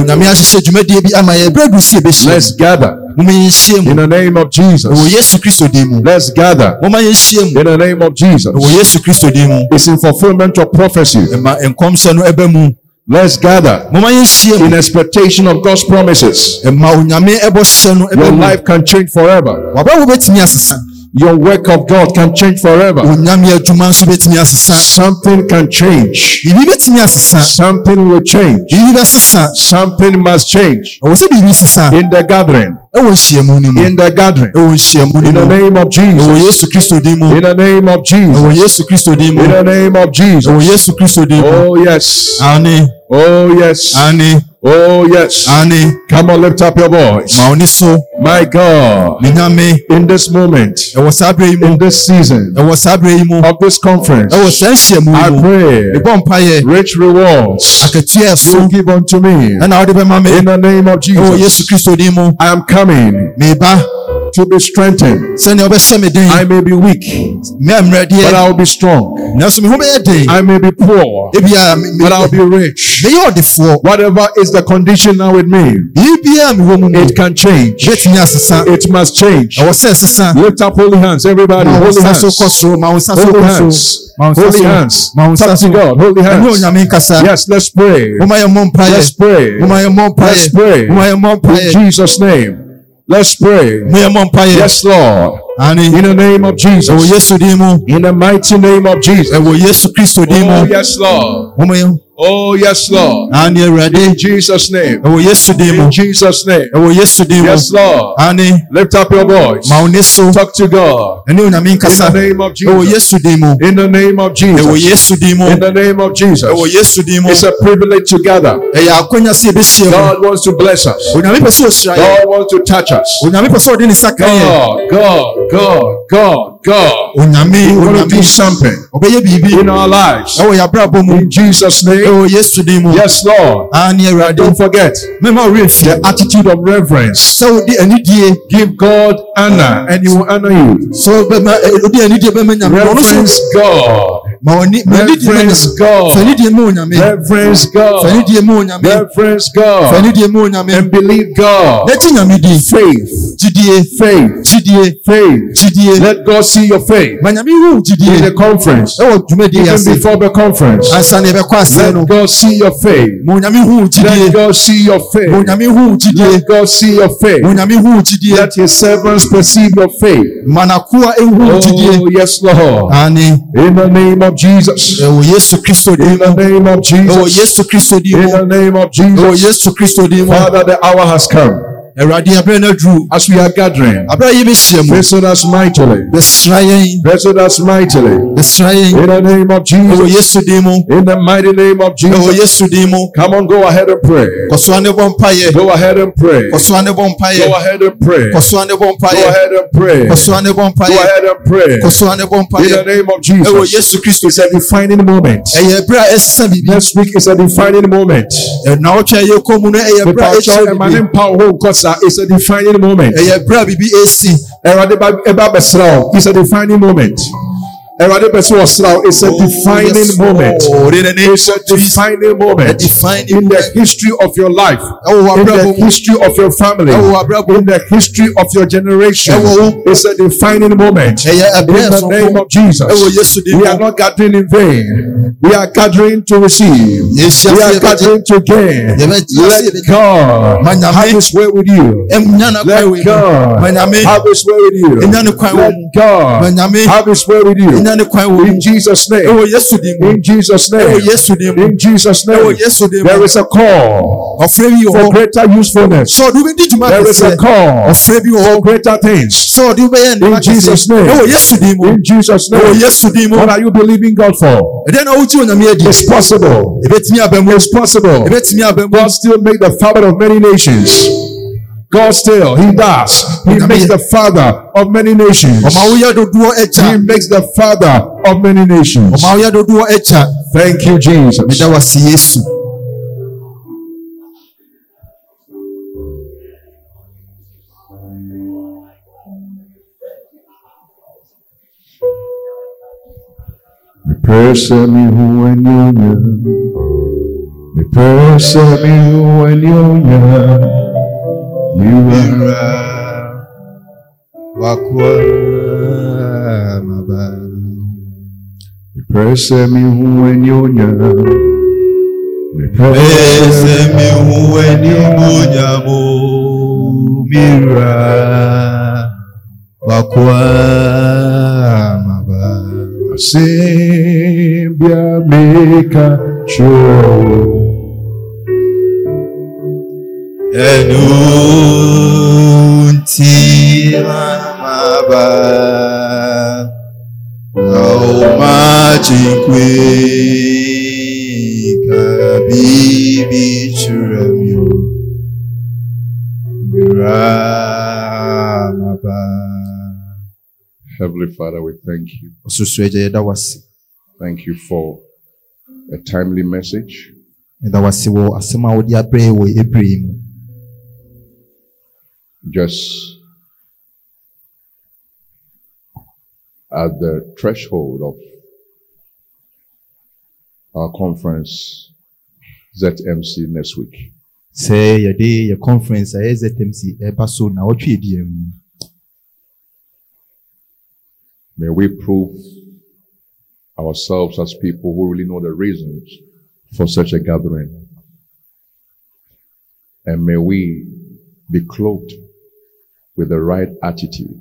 [SPEAKER 3] Onyame ahyehyɛ dwumadie bi ama yɛn ɛberɛ duru sɛ yɛbɛhyia
[SPEAKER 2] Let's gather
[SPEAKER 3] moma yɛnhyia mu
[SPEAKER 2] in the name of
[SPEAKER 3] ɛwɔ
[SPEAKER 2] Jesus.
[SPEAKER 3] yesu kristo din mu
[SPEAKER 2] Let's gather.
[SPEAKER 3] Moma yɛnhyia mu
[SPEAKER 2] in the name of Jesus.
[SPEAKER 3] ɛwɔ yesu kristo din mu
[SPEAKER 2] It's in fulfillment of prophecy.
[SPEAKER 3] ɛma nkɔmhyɛ no ɛbɛ mu.
[SPEAKER 2] Let's gather.
[SPEAKER 3] Moma yɛnhyia mu
[SPEAKER 2] in expectation of God's promises.
[SPEAKER 3] ɛma onyame ɛbɔhyɛ no
[SPEAKER 2] Your
[SPEAKER 3] ɛbɛ mu.
[SPEAKER 2] life can change forever.
[SPEAKER 3] Wabɛwo bɛtumi asesa
[SPEAKER 2] Your work of God can change forever.
[SPEAKER 3] onyame adwuma nso bɛtumi asesa
[SPEAKER 2] Something can change. Something will change. Something must change
[SPEAKER 3] ɛwɔ sɛ biribi sesa
[SPEAKER 2] in the gathering.
[SPEAKER 3] Ɛwɔ nhyiamu no
[SPEAKER 2] In the gathering. In the name of Jesus.
[SPEAKER 3] yesu kristo din mu.
[SPEAKER 2] In the name of Jesus.
[SPEAKER 3] yesu kristo din mu.
[SPEAKER 2] In the name of Jesus. Oh yes.
[SPEAKER 3] ane
[SPEAKER 2] Oh yes. Oh yes. Come on, lift up your voice.
[SPEAKER 3] ma wo ni so
[SPEAKER 2] My God. In this moment,
[SPEAKER 3] ɛwɔ saa berɛ yi mu
[SPEAKER 2] in this season.
[SPEAKER 3] Ɛwɔ saa berɛ yi mu
[SPEAKER 2] of this conference,
[SPEAKER 3] ɛwɔ saa nhyiamu
[SPEAKER 2] I pray rich rewards you give unto me.
[SPEAKER 3] ɛna wode bɛma me.
[SPEAKER 2] In the name of Jesus,
[SPEAKER 3] kristo din mu.
[SPEAKER 2] I am coming
[SPEAKER 3] meba
[SPEAKER 2] to be strengthened.
[SPEAKER 3] sɛnea wobɛhyɛ me den
[SPEAKER 2] I may be weak, but I will be strong.
[SPEAKER 3] nanso me ho bɛyɛ den
[SPEAKER 2] I may be poor,
[SPEAKER 3] ebia me- me-
[SPEAKER 2] but I'll be rich. Whatever is the condition now with me,
[SPEAKER 3] biribiaa mewɔ mu no
[SPEAKER 2] it can change. It must change.
[SPEAKER 3] ɛwɔ sɛ ɛsesa
[SPEAKER 2] Lift up holy hands, everybody. Holy hands.
[SPEAKER 3] soro ma wo nsa so
[SPEAKER 2] Holy hands.
[SPEAKER 3] ma wo nsa
[SPEAKER 2] Holy hands. Talk to God. Holy hands. Yes, let's pray.
[SPEAKER 3] moma yɛ mmɔ mpaeɛ
[SPEAKER 2] Let's pray.
[SPEAKER 3] moma yɛ mmɔ
[SPEAKER 2] Let's pray.
[SPEAKER 3] yɛ mmɔ
[SPEAKER 2] In Jesus' name. Let's pray.
[SPEAKER 3] mo yɛ mmɔ mpaeɛ
[SPEAKER 2] Yes, Lord. In the name of Jesus.
[SPEAKER 3] yesu din mu
[SPEAKER 2] In the mighty name of Jesus.
[SPEAKER 3] ɛwɔ yesu kristo din
[SPEAKER 2] Oh, yes, Lord. Oh, yes, Lord.
[SPEAKER 3] ane awurade
[SPEAKER 2] In Jesus' name.
[SPEAKER 3] yesu din
[SPEAKER 2] In Jesus' name.
[SPEAKER 3] yesu din
[SPEAKER 2] Yes, Lord.
[SPEAKER 3] ane
[SPEAKER 2] Lift up your voice.
[SPEAKER 3] ma wo ni so
[SPEAKER 2] Talk to God. In the name of Jesus.
[SPEAKER 3] din mu
[SPEAKER 2] In the name of Jesus.
[SPEAKER 3] din mu
[SPEAKER 2] In the name of Jesus.
[SPEAKER 3] din mu
[SPEAKER 2] It's a privilege to gather.
[SPEAKER 3] ɛyɛ akɔnya sɛ yɛbɛhyia mu
[SPEAKER 2] God wants to bless us.
[SPEAKER 3] onyame pɛ sɛ ɔhyira yɛ
[SPEAKER 2] God wants to touch us.
[SPEAKER 3] onyame pɛ sɛ ɔde ne nsa ka yɛ
[SPEAKER 2] God, God, God, God, God.
[SPEAKER 3] onyame
[SPEAKER 2] He want to
[SPEAKER 3] onyame
[SPEAKER 2] do something
[SPEAKER 3] ɔbɛyɛ biribi
[SPEAKER 2] in our lives.
[SPEAKER 3] ɛwɔ yɛabrabɔ mu
[SPEAKER 2] In Jesus' name.
[SPEAKER 3] ɛwɔ yesu din mu
[SPEAKER 2] Yes, Lord.
[SPEAKER 3] ane awurade
[SPEAKER 2] Don't forget
[SPEAKER 3] mɛma worɛ mfi
[SPEAKER 2] the attitude of reverence.
[SPEAKER 3] sɛ wode anidie
[SPEAKER 2] Give God honor and he will honor you.
[SPEAKER 3] sɛ wobɛma ɛ, wode anidie bɛma nyame na ɔno so
[SPEAKER 2] Reverence God.
[SPEAKER 3] ma ɔni ma anidie ma
[SPEAKER 2] Reverence
[SPEAKER 3] nyame
[SPEAKER 2] God.
[SPEAKER 3] fa anidie ma onyame
[SPEAKER 2] Reverence
[SPEAKER 3] fa
[SPEAKER 2] God.
[SPEAKER 3] anidie ma onyame
[SPEAKER 2] Reverence
[SPEAKER 3] fa
[SPEAKER 2] God.
[SPEAKER 3] anidie ma onyame
[SPEAKER 2] And believe God.
[SPEAKER 3] na gye nyame di
[SPEAKER 2] Faith.
[SPEAKER 3] gyidie
[SPEAKER 2] Faith.
[SPEAKER 3] gyidie
[SPEAKER 2] Faith.
[SPEAKER 3] gyidie
[SPEAKER 2] Let God see your faith
[SPEAKER 3] ma wu hu
[SPEAKER 2] in the conference.
[SPEAKER 3] di dwumadie
[SPEAKER 2] Even
[SPEAKER 3] ase
[SPEAKER 2] before the conference.
[SPEAKER 3] Asani yɛbɛkɔ aseɛ no
[SPEAKER 2] Let God see your faith.
[SPEAKER 3] ma onyame hu
[SPEAKER 2] Let
[SPEAKER 3] gyidie
[SPEAKER 2] God see your faith.
[SPEAKER 3] onyame hu gyidie
[SPEAKER 2] Let God see your faith.
[SPEAKER 3] ma onyame hu gyidie
[SPEAKER 2] Let his servants perceive your faith.
[SPEAKER 3] Manakuwa ehu gyidie
[SPEAKER 2] Oh, yes, Lord.
[SPEAKER 3] ane
[SPEAKER 2] In the name of Jesus.
[SPEAKER 3] ɛwɔ yesu kristo di
[SPEAKER 2] In the
[SPEAKER 3] mu
[SPEAKER 2] name of
[SPEAKER 3] Jesus.
[SPEAKER 2] Jesus.
[SPEAKER 3] yesu kristo din
[SPEAKER 2] In the name of
[SPEAKER 3] Jesus.
[SPEAKER 2] Jesus.
[SPEAKER 3] yesu kristo di mu
[SPEAKER 2] Father, the hour has come.
[SPEAKER 3] Awurade aberɛ no aduru
[SPEAKER 2] As we are gathering,
[SPEAKER 3] aberɛ a yɛbɛhyia mu
[SPEAKER 2] visit us mightily. Visit us mightily. In the name of Jesus.
[SPEAKER 3] yesu din mu
[SPEAKER 2] In the mighty name of Jesus.
[SPEAKER 3] yesu din mu
[SPEAKER 2] Come on, go ahead and pray.
[SPEAKER 3] kɔsoa ne bɔ mpayɛ
[SPEAKER 2] Go ahead and pray.
[SPEAKER 3] kɔsoa ne bɔ mpayɛ
[SPEAKER 2] Go ahead and pray. Go
[SPEAKER 3] kɔsoa ne bɔ mpayɛ
[SPEAKER 2] ahead and pray.
[SPEAKER 3] kɔsoa ne bɔ
[SPEAKER 2] Go ahead and pray.
[SPEAKER 3] kɔsoa ne bɔ
[SPEAKER 2] In the name of Jesus. It's a defining moment.
[SPEAKER 3] ɛyɛ berɛ a ɛsesa biribi
[SPEAKER 2] Next week is a defining moment.
[SPEAKER 3] naawɔtwe a yɛkɔ mu no ɛyɛ berɛ a
[SPEAKER 2] Mepacho
[SPEAKER 3] ɛkyerɛ
[SPEAKER 2] Emmanuel
[SPEAKER 3] biribi
[SPEAKER 2] Power Home Kosa is a defining moment.
[SPEAKER 3] ɛyɛ berɛ a biribi ɛsi
[SPEAKER 2] Erade ba eba besraw is a defining moment. Erade beso osraw is a defining moment. It's a defining moment in the history of your life, in the history of your family, in the history of your generation. It's a defining moment. In the name of Jesus,
[SPEAKER 3] ɛwɔ yesu din
[SPEAKER 2] we are not gathering in vain. We are gathering to receive. We are gathering to gain. Let. God have His way with you.
[SPEAKER 3] ɛnya no kwan
[SPEAKER 2] Let God have His way with you.
[SPEAKER 3] ɛnya no kwan wɔ
[SPEAKER 2] Let God have His way with you.
[SPEAKER 3] Ɛnya ɔnya ne kwan wɔ
[SPEAKER 2] In Jesus' name.
[SPEAKER 3] ɛwɔ yesu din
[SPEAKER 2] In Jesus' name.
[SPEAKER 3] yesu din mu
[SPEAKER 2] In Jesus' name.
[SPEAKER 3] yesu din mu
[SPEAKER 2] There is a call
[SPEAKER 3] ɔfrɛ bi wɔ
[SPEAKER 2] for greater usefulness.
[SPEAKER 3] sɛ ɔde wobɛdi dwuma
[SPEAKER 2] There is a call
[SPEAKER 3] ɔfrɛ bi wɔ hɔ
[SPEAKER 2] for greater things.
[SPEAKER 3] sɛ ɔde wobɛyɛ nnema
[SPEAKER 2] In Jesus' name.
[SPEAKER 3] ɛwɔ yesu din mu
[SPEAKER 2] In Jesus' name. What are you believing God for?
[SPEAKER 3] ɛdɛn na wogye onyame
[SPEAKER 2] It's possible.
[SPEAKER 3] ɛbɛtumi aba mu
[SPEAKER 2] It's possible.
[SPEAKER 3] ɛbɛtumi aba mu
[SPEAKER 2] God still make the father of many nations. God still, He does. He makes the father of many nations.
[SPEAKER 3] ɔma woyɛ dodoɔ
[SPEAKER 2] He makes the father of many nations.
[SPEAKER 3] ɔma woyɛ dodoɔ agya
[SPEAKER 2] Thank you, Jesus.
[SPEAKER 3] wase yesu
[SPEAKER 2] Mepɛsɛ mehu w'anionyam. Mepɛsɛ mehu w'anionyam. Mewura
[SPEAKER 3] wakwamaba
[SPEAKER 2] mepɛsɛ mehu w'anionyam.
[SPEAKER 3] Pese
[SPEAKER 2] Mepɛsɛ
[SPEAKER 3] mi huwe ni munyamo mira wakwamaba
[SPEAKER 2] asɛmbia meka kyerɛ wo.
[SPEAKER 3] Enunti maba kabibi churamyo Miramaba
[SPEAKER 2] Heavenly Father, we thank you.
[SPEAKER 3] Osusu eje yeda wasi
[SPEAKER 2] Thank you for a timely message.
[SPEAKER 3] Yeda wasi wo asema wodi abre wo ebre mu
[SPEAKER 2] Just at the threshold of our conference, ZMC next week.
[SPEAKER 3] sɛ yɛde yɛ conference a ɛyɛ ztmc ɛba so na ɔtwe edi
[SPEAKER 2] May we prove ourselves as people who really know the reasons for such a gathering. And may we be clothed with the right attitude.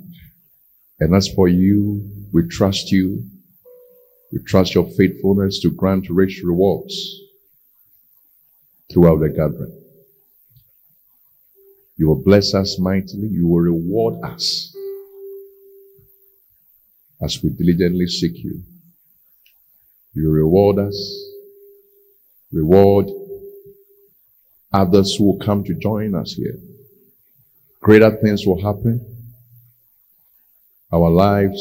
[SPEAKER 2] And as for you, we trust you. We trust your faithfulness to grant rich rewards throughout the gathering. You will bless us mightily. You will reward us as we diligently seek you. You reward us, reward others who will come to join us here. Greater things will happen. Our lives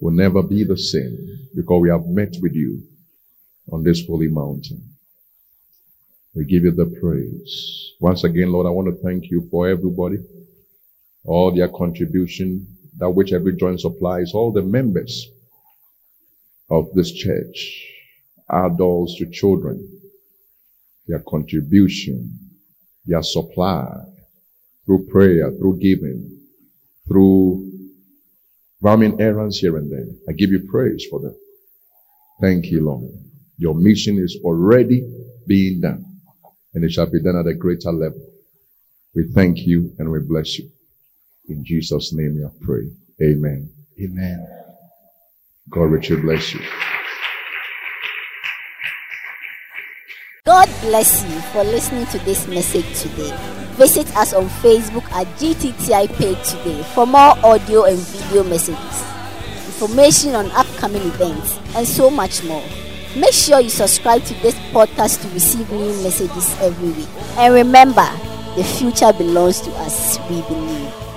[SPEAKER 2] will never be the same because we have met with you on this holy mountain. We give you the praise. Once again, Lord, I want to thank you for everybody, all their contribution, that which every joint supplies, all the members of this church, adults to children, their contribution, their supply, through prayer, through giving, through running errands here and there. I give you praise for that. Thank you, Lord. Your mission is already being done, and it shall be done at a greater level. We thank you and we bless you. In Jesus' name we pray. Amen.
[SPEAKER 3] amen
[SPEAKER 2] God richly bless you.
[SPEAKER 1] God bless you for listening to this message today. Visit us on Facebook at GTTI page today for more audio and video messages, information on upcoming events, and so much more. Make sure you subscribe to this podcast to receive new messages every week. And remember, the future belongs to us, we believe.